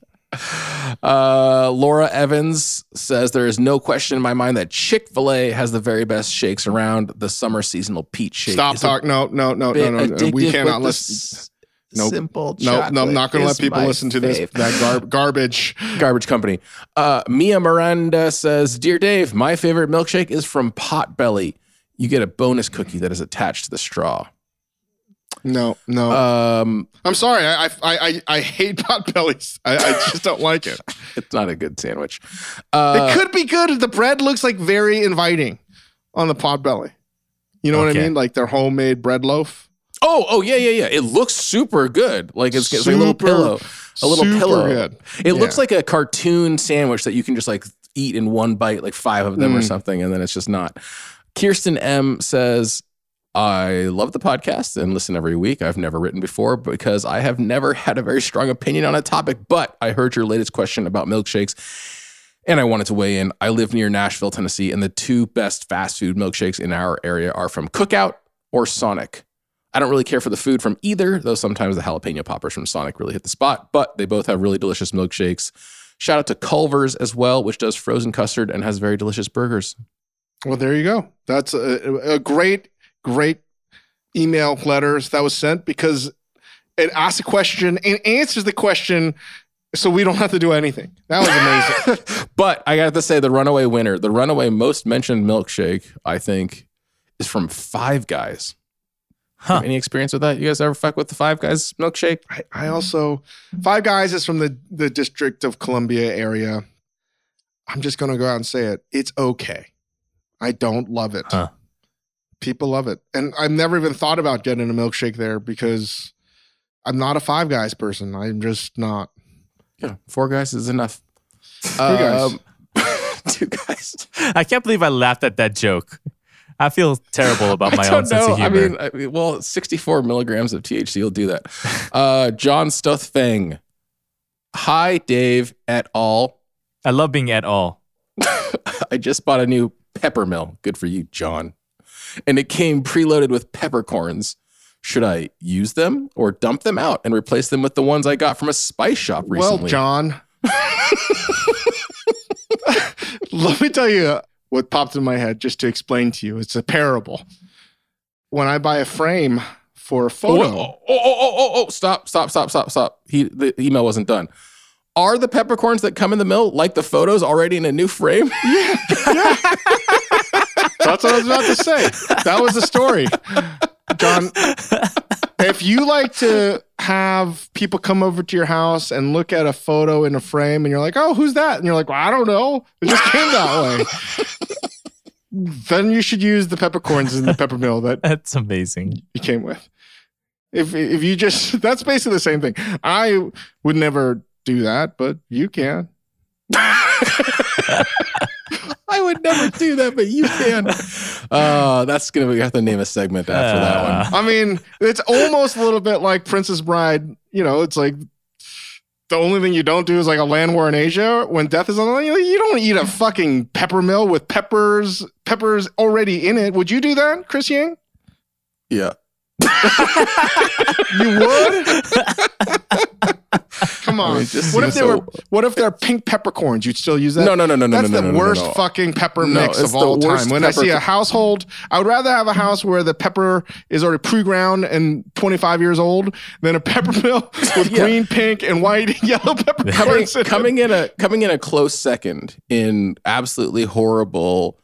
Uh, Laura Evans says there is no question in my mind that Chick Fil A has the very best shakes around. The summer seasonal peach shake. Stop is a talking. No, no, no, no, no, no. We cannot with the listen. s- Nope. Simple. No, no, I'm not going to let people listen to this fave. that gar- garbage. garbage company. Uh, Mia Miranda says, "Dear Dave, my favorite milkshake is from Potbelly. You get a bonus cookie that is attached to the straw." No, no. Um, I'm sorry. I I I, I hate Potbellies. I, I just don't like it. it's not a good sandwich. Uh, it could be good. The bread looks like very inviting on the Potbelly. You know what I mean? Like their homemade bread loaf. oh, oh yeah, yeah, yeah. It looks super good. Like it's, it's like a little pillow. A little super pillow. good. It looks like a cartoon sandwich that you can just like eat in one bite, like five of them or Mm. something, and then it's just not. Kirsten M says, I love the podcast and listen every week. I've never written before because I have never had a very strong opinion on a topic, but I heard your latest question about milkshakes and I wanted to weigh in. I live near Nashville, Tennessee, and the two best fast food milkshakes in our area are from Cookout or Sonic. I don't really care for the food from either, though sometimes the jalapeno poppers from Sonic really hit the spot, but they both have really delicious milkshakes. Shout out to Culver's as well, which does frozen custard and has very delicious burgers. Well, there you go. That's a, a great, great email letters that was sent because it asks a question and answers the question so we don't have to do anything. That was amazing. but I got to say, the runaway winner, the runaway most mentioned milkshake, I think, is from Five Guys. Huh. Any experience with that? You guys ever fuck with the Five Guys milkshake? I, I also Five Guys is from the the District of Columbia area. I'm just gonna go out and say it. It's okay. I don't love it. Huh. People love it, and I've never even thought about getting a milkshake there because I'm not a Five Guys person. I'm just not. Yeah, four guys is enough. Two guys. Um, two guys. I can't believe I laughed at that joke. I feel terrible about my I own don't sense know. of I humor. mean, I mean, well, 64 milligrams of THC will do that. Uh, John Stuthfang. Hi, Dave et al. I love being at all. I just bought a new pepper mill. Good for you, John. And it came preloaded with peppercorns. Should I use them or dump them out and replace them with the ones I got from a spice shop recently? Well, John, let me tell you what popped in my head just to explain to you. It's a parable. When I buy a frame for a Oh, photo, oh, oh, oh, oh, oh, oh, stop, stop, stop, stop, stop. He, the email wasn't done. Are the peppercorns that come in the mill like the photos already in a new frame? That's what I was about to say. That was the story. John, if you like to have people come over to your house and look at a photo in a frame and you're like, oh, who's that? And you're like, well, I don't know. It just came that way. then you should use the peppercorns and the peppermill that That's amazing. you came with. If if you just that's basically the same thing. I would never do that, but you can. I would never do that, but you can. Uh, that's gonna we have to name a segment after that one. Uh, I mean, it's almost a little bit like Princess Bride. You know, it's like the only thing you don't do is like a land war in Asia when death is on the line. You you don't eat a fucking peppermill with peppers peppers already in it. Would you do that, Chris Ying? Yeah. You would. Come on. I mean, just what if they so- were? What if they're pink peppercorns? You'd still use that? No, no, no, no, no, That's no, the no, no, no, worst fucking pepper mix of all time. When I see a household, I would rather have a house where the pepper is already pre-ground and 25 years old than a pepper mill with Yeah. green, pink, and white, and yellow pepper coming, in coming in a coming in a close second in absolutely horrible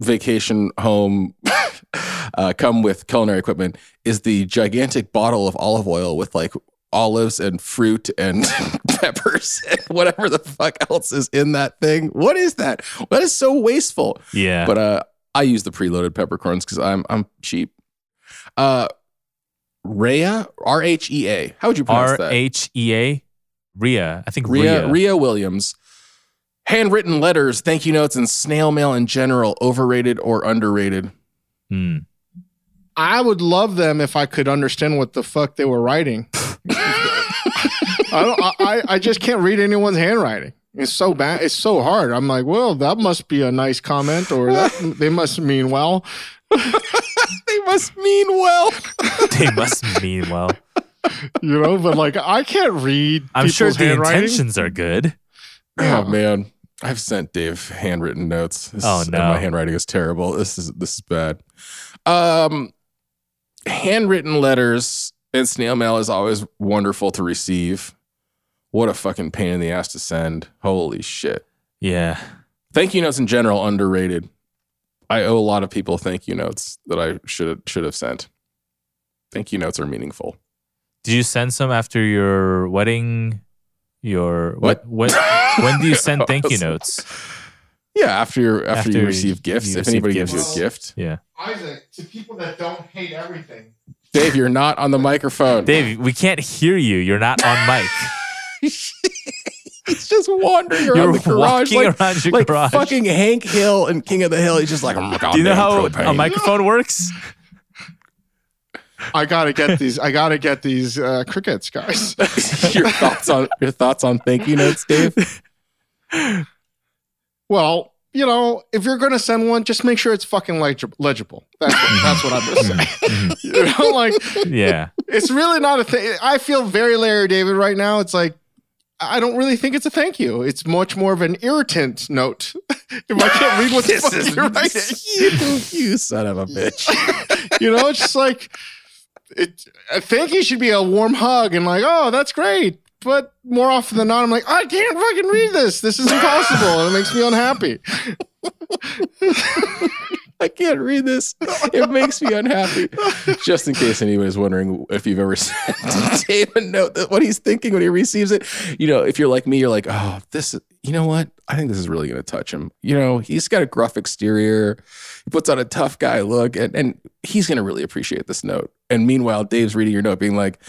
vacation home uh, come with culinary equipment is the gigantic bottle of olive oil with like olives and fruit and peppers and whatever the fuck else is in that thing. What is that? That is so wasteful. yeah. But uh, I use the preloaded peppercorns because I'm I'm cheap. Uh, Rhea R H E A. How would you pronounce R that? H E A. Ria. I think Rhea, Ria. Rhea Williams. Handwritten letters, thank you notes, and snail mail in general, overrated or underrated? Hmm. I would love them if I could understand what the fuck they were writing. I, don't, I, I- I just can't read anyone's handwriting. It's so bad. It's so hard. I'm like, well, that must be a nice comment, or that, they must mean well. They must mean well. They must mean well. You know, but like, I can't read. I'm sure the intentions are good. Yeah. Oh man, I've sent Dave handwritten notes. This Oh, is- and no. my handwriting is terrible. This is this is bad. Um, handwritten letters and snail mail is always wonderful to receive. What a fucking pain in the ass to send. Holy shit. Yeah. Thank you notes in general underrated. I owe a lot of people thank you notes that I should should have sent. Thank you notes are meaningful. Did you send some after your wedding? Your What? When, when do you send thank you notes? Yeah, after you after, After you receive gifts, you if receive anybody gives you a gift, Yeah. Isaac, to people that don't hate everything. Dave, you're not on the microphone. Dave, we can't hear you. You're not on mic. He's just wandering around You're the garage like, around your like garage. fucking Hank Hill and King of the Hill. He's just like, oh my god, Do you know how propane. a microphone works? I gotta get these. I gotta get these uh, crickets, guys. your thoughts on your thoughts on thank you notes, Dave? Well, you know, if you're gonna send one, just make sure it's fucking leg- legible. That's what, that's what I'm gonna say. Mm-hmm. Mm-hmm. you know, like Yeah. it's really not a thing. I feel very Larry David right now. It's like I don't really think it's a thank you. It's much more of an irritant note. if I can't read what the fuck you're writing, you, you son of a bitch. you know, it's just like it. A thank you should be a warm hug and like, oh, that's great. But more often than not, I'm like, I can't fucking read this. This is impossible, and it makes me unhappy. I can't read this. It makes me unhappy. Just in case anybody's wondering if you've ever sent Dave a note that what he's thinking when he receives it. You know, if you're like me, you're like, oh, this, you know what? I think this is really going to touch him. You know, he's got a gruff exterior. He puts on a tough guy look, and, and he's going to really appreciate this note. And meanwhile, Dave's reading your note, being like,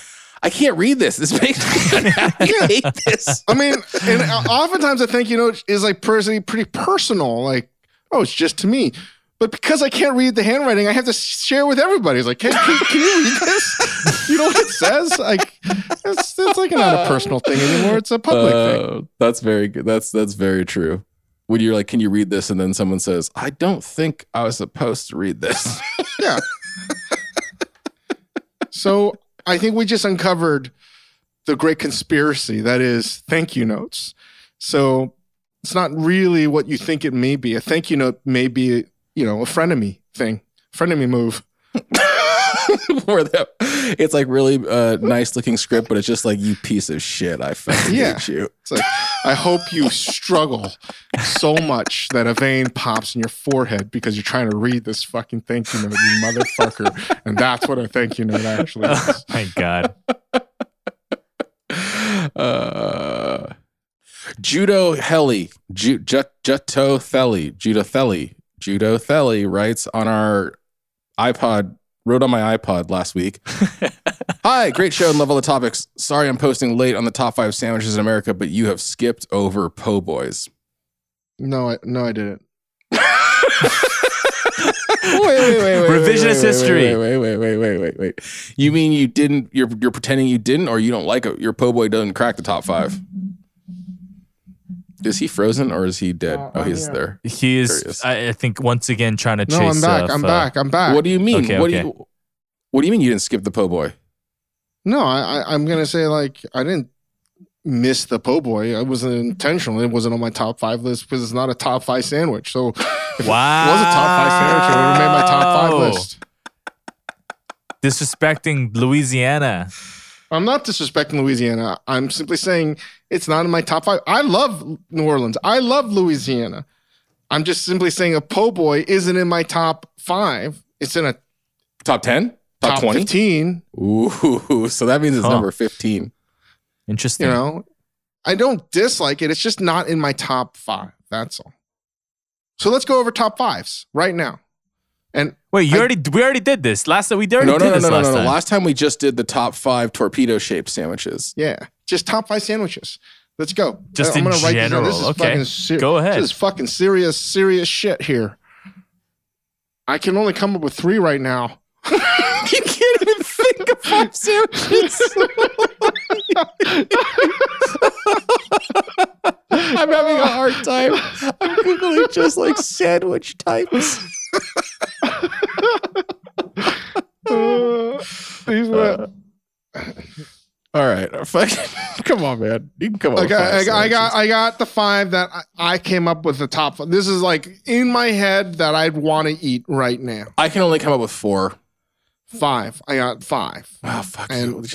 I can't read this. This makes me unhappy. I hate this. I mean, and oftentimes I think, you know, is like personally pretty personal. Like, oh, it's just to me. But because I can't read the handwriting, I have to share with everybody. It's like, can, can, can you read this? You know what it says? Like, it's, it's like not a personal thing anymore. It's a public thing. Uh, that's very good. That's that's very true. When you're like, "Can you read this?" and then someone says, "I don't think I was supposed to read this." Yeah. so I think we just uncovered the great conspiracy that is thank you notes. So it's not really what you think it may be. A thank you note may be, you know, a frenemy thing, frenemy move. Where the it's like really uh, nice looking script, but it's just like you piece of shit. I fucking Yeah. hate you. It's like, I hope you struggle so much that a vein pops in your forehead because you're trying to read this fucking thank you note, you motherfucker. And that's what a thank you note actually is. Oh my God. Uh, Judo Heli, Ju- Jut- Jutto Theli, Judo Theli, Judo Theli writes on our iPod, wrote on my iPod last week. Hi, great show and love all the topics. Sorry I'm posting late on the top five sandwiches in America, but you have skipped over po' boys. No, I, no, I didn't. wait, wait, wait, wait. Revisionist wait, wait, history. Wait, wait, wait, wait, wait, wait. You mean you didn't? You're you're pretending you didn't, or you don't like it? Your po' boy doesn't crack the top five. Is he frozen or is he dead? Uh, oh, I'm he's here. there. He is, Curious. I, I think, once again trying to No, chase. I'm back. uh, I'm uh, back. I'm back. What do you mean? Okay, what okay. do you? What do you mean you didn't skip the po' boy? No, I, I, I'm gonna say like I didn't miss the po' boy. I wasn't intentional. It wasn't on my top five list because it's not a top five sandwich. So if Wow. it was a top five sandwich, it would have made my top five list. Disrespecting Louisiana. I'm not disrespecting Louisiana. I'm simply saying it's not in my top five. I love New Orleans. I love Louisiana. I'm just simply saying a po' boy isn't in my top five. It's in a Top ten? Top, top, twenty? 15. Ooh, so that means it's Huh. number fifteen. Interesting. You know, I don't dislike it. It's just not in my top five. That's all. So let's go over top fives right now. And Wait, you I- already we already did this last time. We already No, no, did no, this no, no, last no, no. time. Last time we just did the top five torpedo shaped sandwiches. yeah, just top five sandwiches. Let's go. Just I'm in gonna write these down. This general. is Okay. fucking ser- Go ahead. This is fucking serious, serious shit here. I can only come up with three right now. you can't even think of five sandwiches. I'm having a hard time. I'm googling just like sandwich types. Uh, these were- All right, come on, man. You can come on. Okay, I, got- I got I got the five that I, I came up with the top. Five. This is like in my head that I'd want to eat right now. I can only come up with four. Five. I got five. Wow, fuck. And-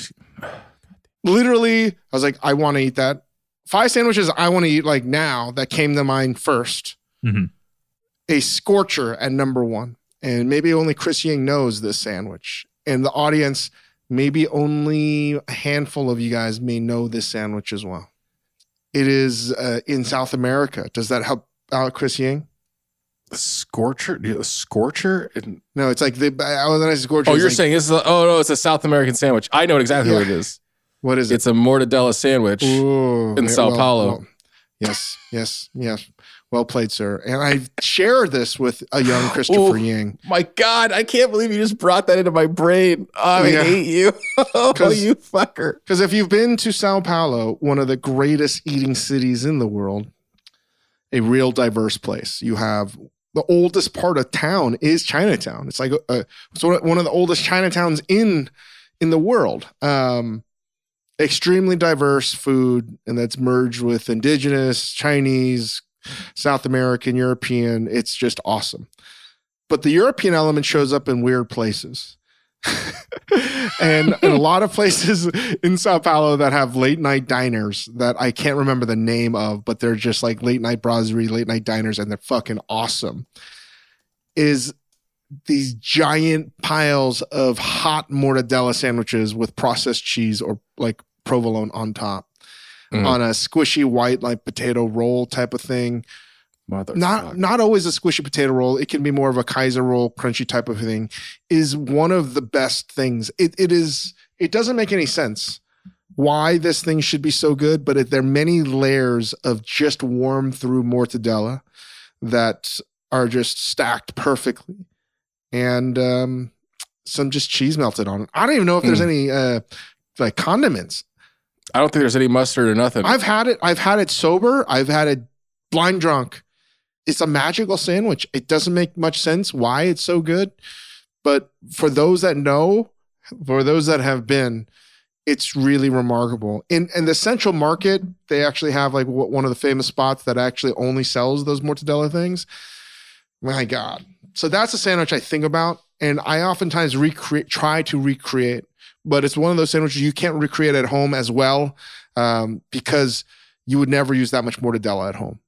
Literally, I was like, I want to eat that. Five sandwiches I want to eat like now that came to mind 1st Mhm. A scorcher at number one, and maybe only Chris Ying knows this sandwich, and the audience. Maybe only a handful of you guys may know this sandwich as well. It is uh, in South America. Does that help out Chris Ying? a scorcher, Dude, a scorcher. No, it's like the I was not scorcher. oh, you're like- saying this is? A, oh no, it's a South American sandwich. I know exactly what it is. What is it? It's a mortadella sandwich. Ooh, in yeah, Sao Paulo. yes, yes, yes. Well played, sir. And I share this with a young Christopher Ooh. Ying. My God, I can't believe you just brought that into my brain. I Yeah. hate you. oh, you fucker. Because if you've been to Sao Paulo, one of the greatest eating cities in the world, a real diverse place. You have the oldest part of town is Chinatown. It's like uh, it's one of- one of the oldest Chinatowns in in the world. Um, extremely diverse food, and that's merged with indigenous, Chinese, South American, European. It's just awesome. But the European element shows up in weird places. and in a lot of places in Sao Paulo that have late night diners that I can't remember the name of, but they're just like late night brasserie, late night diners, and they're fucking awesome. Is these giant piles of hot mortadella sandwiches with processed cheese or like provolone on top Mm. on a squishy white like potato roll type of thing Mother not not always a squishy potato roll. It can be more of a Kaiser roll, crunchy type of thing. Is one of the best things. It it is. It doesn't make any sense why this thing should be so good, but it, there are many layers of just warm through mortadella that are just stacked perfectly, and um, some just cheese melted on it. I don't even know if there's any uh, like condiments. I don't think there's any mustard or nothing. I've had it. I've had it sober. I've had it blind drunk. It's a magical sandwich. It doesn't make much sense why it's so good, but for those that know, for those that have been, it's really remarkable. In in the Central Market, they actually have like one of the famous spots that actually only sells those mortadella things. My God! So that's a sandwich I think about, and I oftentimes recreate, try to recreate. But it's one of those sandwiches you can't recreate at home as well um, because you would never use that much mortadella at home.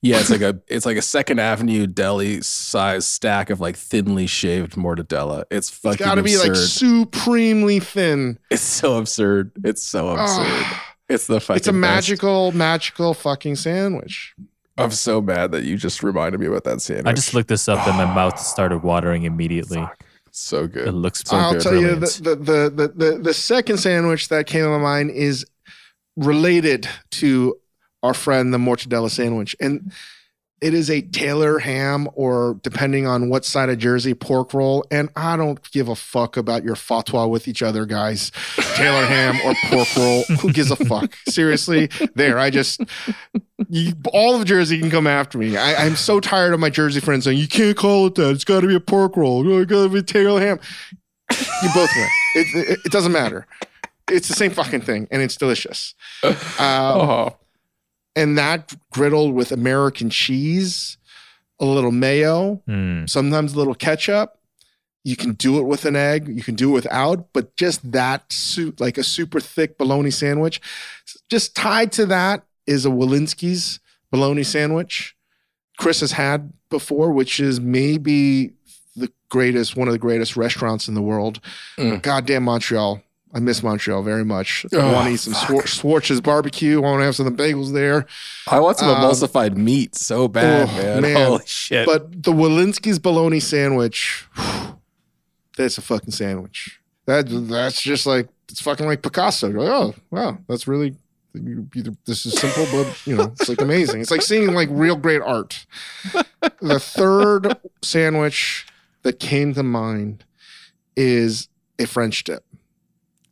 Yeah, it's like a it's like a Second Avenue deli size stack of like thinly shaved mortadella. It's fucking It's got to be like supremely thin. it's so absurd. It's so absurd. It's the fucking it's a best. magical, magical fucking sandwich. I'm so mad that you just reminded me about that sandwich. I just looked this up and my mouth started watering immediately. So good. It looks So I'll good. tell you the, the, the, the, the second sandwich that came to my mind is related to our friend the mortadella sandwich. And it is a Taylor ham or depending on what side of Jersey pork roll. And I don't give a fuck about your fatwa with each other, guys. Taylor ham or pork roll. Who gives a fuck? Seriously, there. I just you, all of Jersey can come after me. I, I'm so tired of my Jersey friends saying you can't call it that. It's got to be a pork roll. It's got to be Taylor ham. You both win. It, it, it doesn't matter. It's the same fucking thing, and it's delicious. Um, oh, and that griddled with American cheese, a little mayo, Mm. sometimes a little ketchup. You can do it with an egg. You can do it without, but just that soup, like a super thick bologna sandwich, just tied to that is a Wilensky's bologna sandwich. Chris has had before, which is maybe the greatest, one of the greatest restaurants in the world. Mm. Goddamn Montreal. I miss Montreal very much. I Oh, want to eat some fuck. Swar- Schwartz's barbecue. I want to have some of the bagels there. I want some Um, emulsified meat so bad, oh, man. man. Holy shit! But the Wilensky's bologna sandwich, that's a fucking sandwich. That that's just like it's fucking like Picasso. You're like, oh wow, that's really you- you- this is simple, but you know it's like amazing. It's like seeing like real great art. The third sandwich that came to mind is a French dip.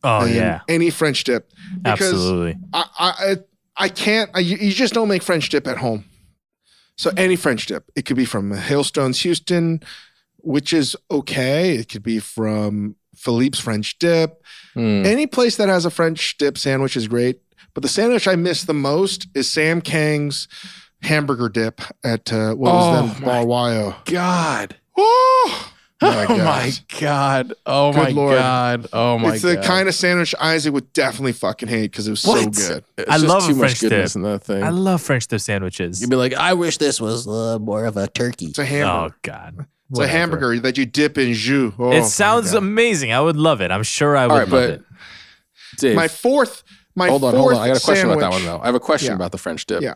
Oh yeah, any French dip. Because absolutely. I, I, I can't. I, you just don't make French dip at home. So any French dip, it could be from Hillstone's Houston, which is okay. It could be from Philippe's French Dip. Hmm. Any place that has a French dip sandwich is great. But the sandwich I miss the most is Sam Kang's hamburger dip at uh, what was Oh, then God. Oh, my oh my god! Oh Good my Lord. god! Oh my god. it's god! the kind of sandwich Isaac would definitely fucking hate because it was What? so good. It's I just love a too much French dip. goodness in that thing. I love French dip sandwiches. You'd be like, I wish this was uh, more of a turkey. It's a hamburger. Oh God, it's Whatever. a hamburger that you dip in jus. Oh, it sounds God. amazing. I would love it. I'm sure I would All right, love but it. Dave, my fourth. My hold on, fourth hold on. I got a question about that one though. I have a question Yeah. about the French dip. Yeah.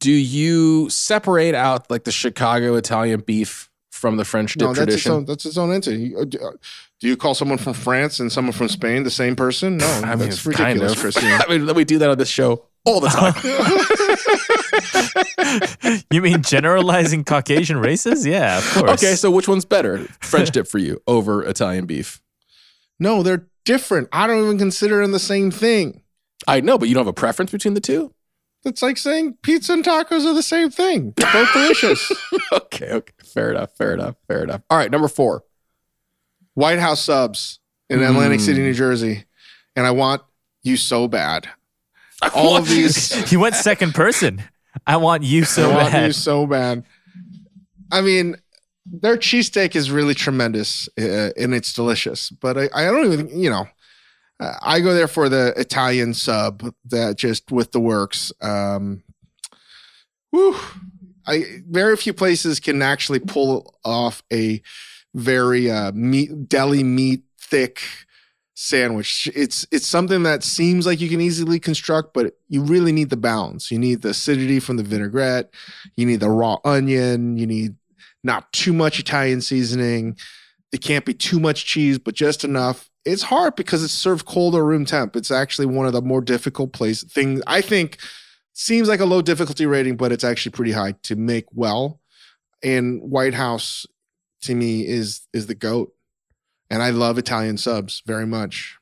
Do you separate out like the Chicago Italian beef from the French dip No, that's its tradition? own. That's its own entity. Uh, Do uh, you call someone from France and someone from Spain the same person? No, I mean, that's it's ridiculous, kind of. Christine. I mean, we do that on this show all the time. you mean generalizing Caucasian races? Yeah, of course. okay, so which one's better, French dip for you over Italian beef? no, they're different. I don't even consider them the same thing. I know, but you don't have a preference between the two. It's like saying pizza and tacos are the same thing. They're both delicious. okay, okay, fair enough, fair enough, fair enough. All right, number four. White House subs in Atlantic City, Mm. New Jersey, and I want you so bad. All of these. he went second person. I want you so I want bad. you so bad. I mean, their cheesesteak is really tremendous uh, and it's delicious. But I, I don't even, you know, I go there for the Italian sub that just with the works. Um, whew, I very few places can actually pull off a very uh, meat deli meat thick sandwich. It's it's something that seems like you can easily construct, but you really need the balance. You need the acidity from the vinaigrette. You need the raw onion. You need not too much Italian seasoning. It can't be too much cheese, but just enough. It's hard because it's served cold or room temp. It's actually one of the more difficult place things. I think seems like a low difficulty rating, but it's actually pretty high to make well. And White House to me is is the goat. And I love Italian subs very much.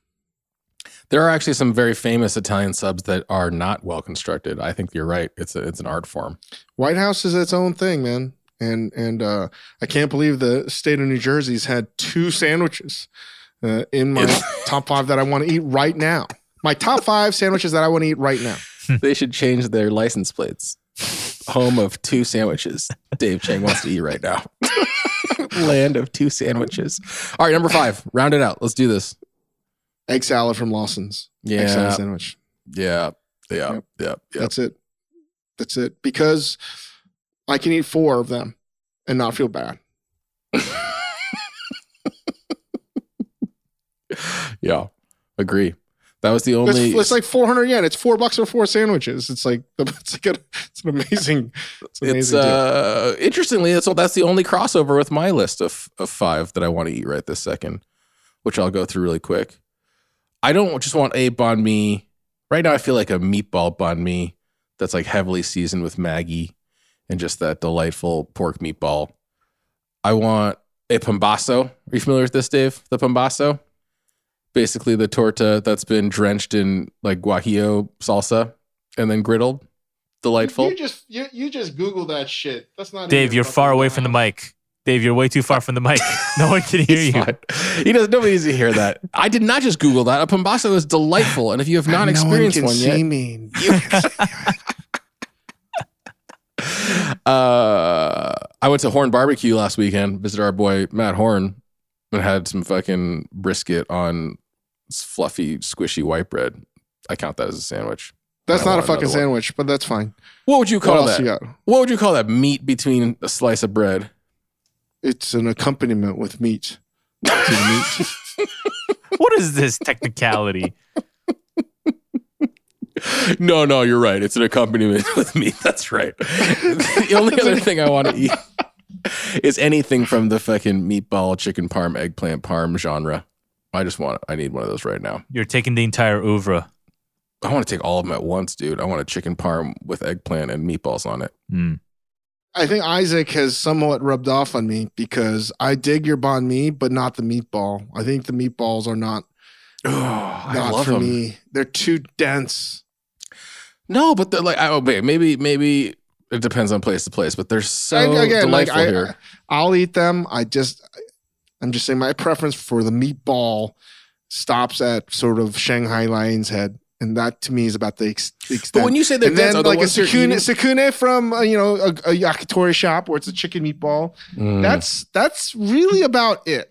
There are actually some very famous Italian subs that are not well constructed. I think you're right. It's a, it's an art form. White House is its own thing, man. And and uh, I can't believe the state of New Jersey's had two sandwiches uh, in my top five that I want to eat right now. My top five sandwiches that I want to eat right now. they should change their license plates. Home of two sandwiches. Dave Chang wants to eat right now. Land of two sandwiches. All right, number five. Round it out. Let's do this. egg salad from Lawson's. Egg salad Yeah, sandwich. yeah, yeah, Yep. yeah, yeah. That's it. That's it. Because I can eat four of them and not feel bad. yeah, agree. That was the It's, only. it's like 400 yen. It's four bucks for four sandwiches. It's like, it's like a, it's an amazing, it's an it's amazing uh interestingly that's that's the only crossover with my list of of five that I want to eat right this second, which I'll go through really quick. I don't just want a banh mi. Right now, I feel like a meatball banh mi that's like heavily seasoned with Maggi and just that delightful pork meatball. I want a pambazo. Are you familiar with this, Dave? The pambazo, basically the torta that's been drenched in like guajillo salsa and then griddled. Delightful. You just you, you just Google that shit. That's not Dave, you're far away from the mic. Dave, you're way too far from the mic. No one can hear you. fine. He does. Nobody needs to hear that. I did not just Google that. A pambazo is delightful, and if you have not no experienced one one, can yet, see me. You can see- uh, I went to Horn Barbecue last weekend. Visited our boy Matt Horn, and had some fucking brisket on s- fluffy, squishy white bread. I count that as a sandwich. That's not a fucking another one. sandwich, but that's fine. What would you call else that? you? What would you call that? Meat between a slice of bread. It's an accompaniment with meat. To the meat. What is this technicality? No, no, you're right. It's an accompaniment with meat. That's right. the only other thing I want to eat is anything from the fucking meatball, chicken parm, eggplant parm genre. I just want. I need one of those right now. You're taking the entire oeuvre. I want to take all of them at once, dude. I want a chicken parm with eggplant and meatballs on it. Mm. I think Isaac has somewhat rubbed off on me because I dig your banh mi, but not the meatball. I think the meatballs are not Oh, I not love for them. me. They're too dense. No, but they're like, I, okay, maybe, maybe it depends on place to place, but they're so And again, like delightful I, here. I'll eat them. I just, I'm just saying my preference for the meatball stops at sort of Shanghai Lion's Head, and that to me is about the, ex- the extent. But when you say they're and dense, then are the like a ones you're tsukune, tsukune from uh, you know a, a yakitori shop where it's a chicken meatball. Mm. That's that's really about it.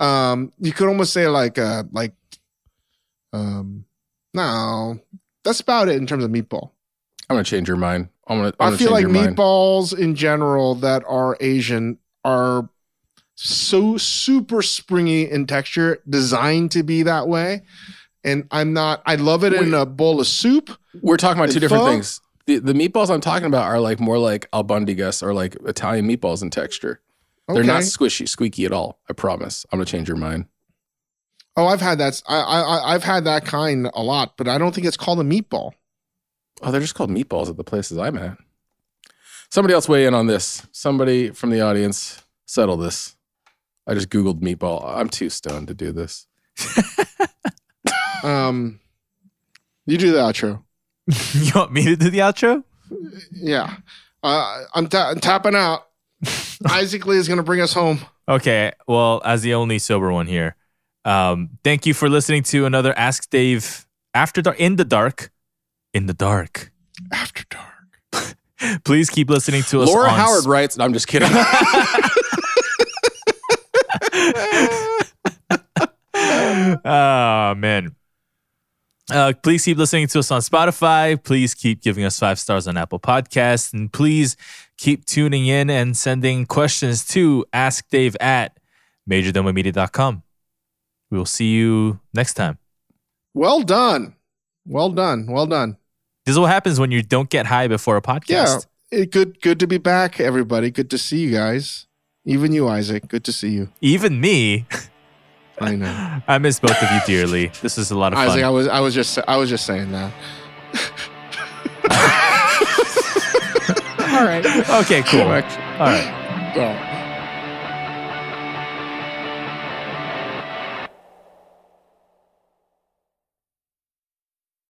Um, you could almost say like uh like, um, no, that's about it in terms of meatball. I'm gonna change your mind. I'm gonna. I'm I gonna feel like your mind. meatballs in general that are Asian are so super springy in texture, designed to be that way. And I'm not. I love it in a bowl of soup. We're talking about two different pho? things. The, the meatballs I'm talking about are like more like albondigas or like Italian meatballs in texture. They're not squishy, squeaky at all. I promise. I'm gonna change your mind. Oh, I've had that. I, I I've had that kind a lot, but I don't think it's called a meatball. Oh, they're just called meatballs at the places I'm at. Somebody else weigh in on this. Somebody from the audience settle this. I just googled meatball. I'm too stoned to do this. Um, you do the outro. you want me to do the outro? Yeah, uh, I'm, ta- I'm tapping out. Isaac Lee is going to bring us home. Okay. Well, as the only sober one here, um, thank you for listening to another Ask Dave After Dark in the dark. In the dark. After dark. Please keep listening to us. Laura Howard writes, no, I'm just kidding. Oh man. Uh, please keep listening to us on Spotify. Please keep giving us five stars on Apple Podcasts. And please keep tuning in and sending questions to askdave at majordomomedia.com. We will see you next time. Well done. Well done. Well done. This is what happens when you don't get high before a podcast. Yeah. It, good good to be back, everybody. Good to see you guys. Even you, Isaac. Good to see you. Even me, I know. I miss both of you dearly. This is a lot of Isaac, I fun. was I was just I was just saying that. All right. Okay, cool. All Correct. right. Well,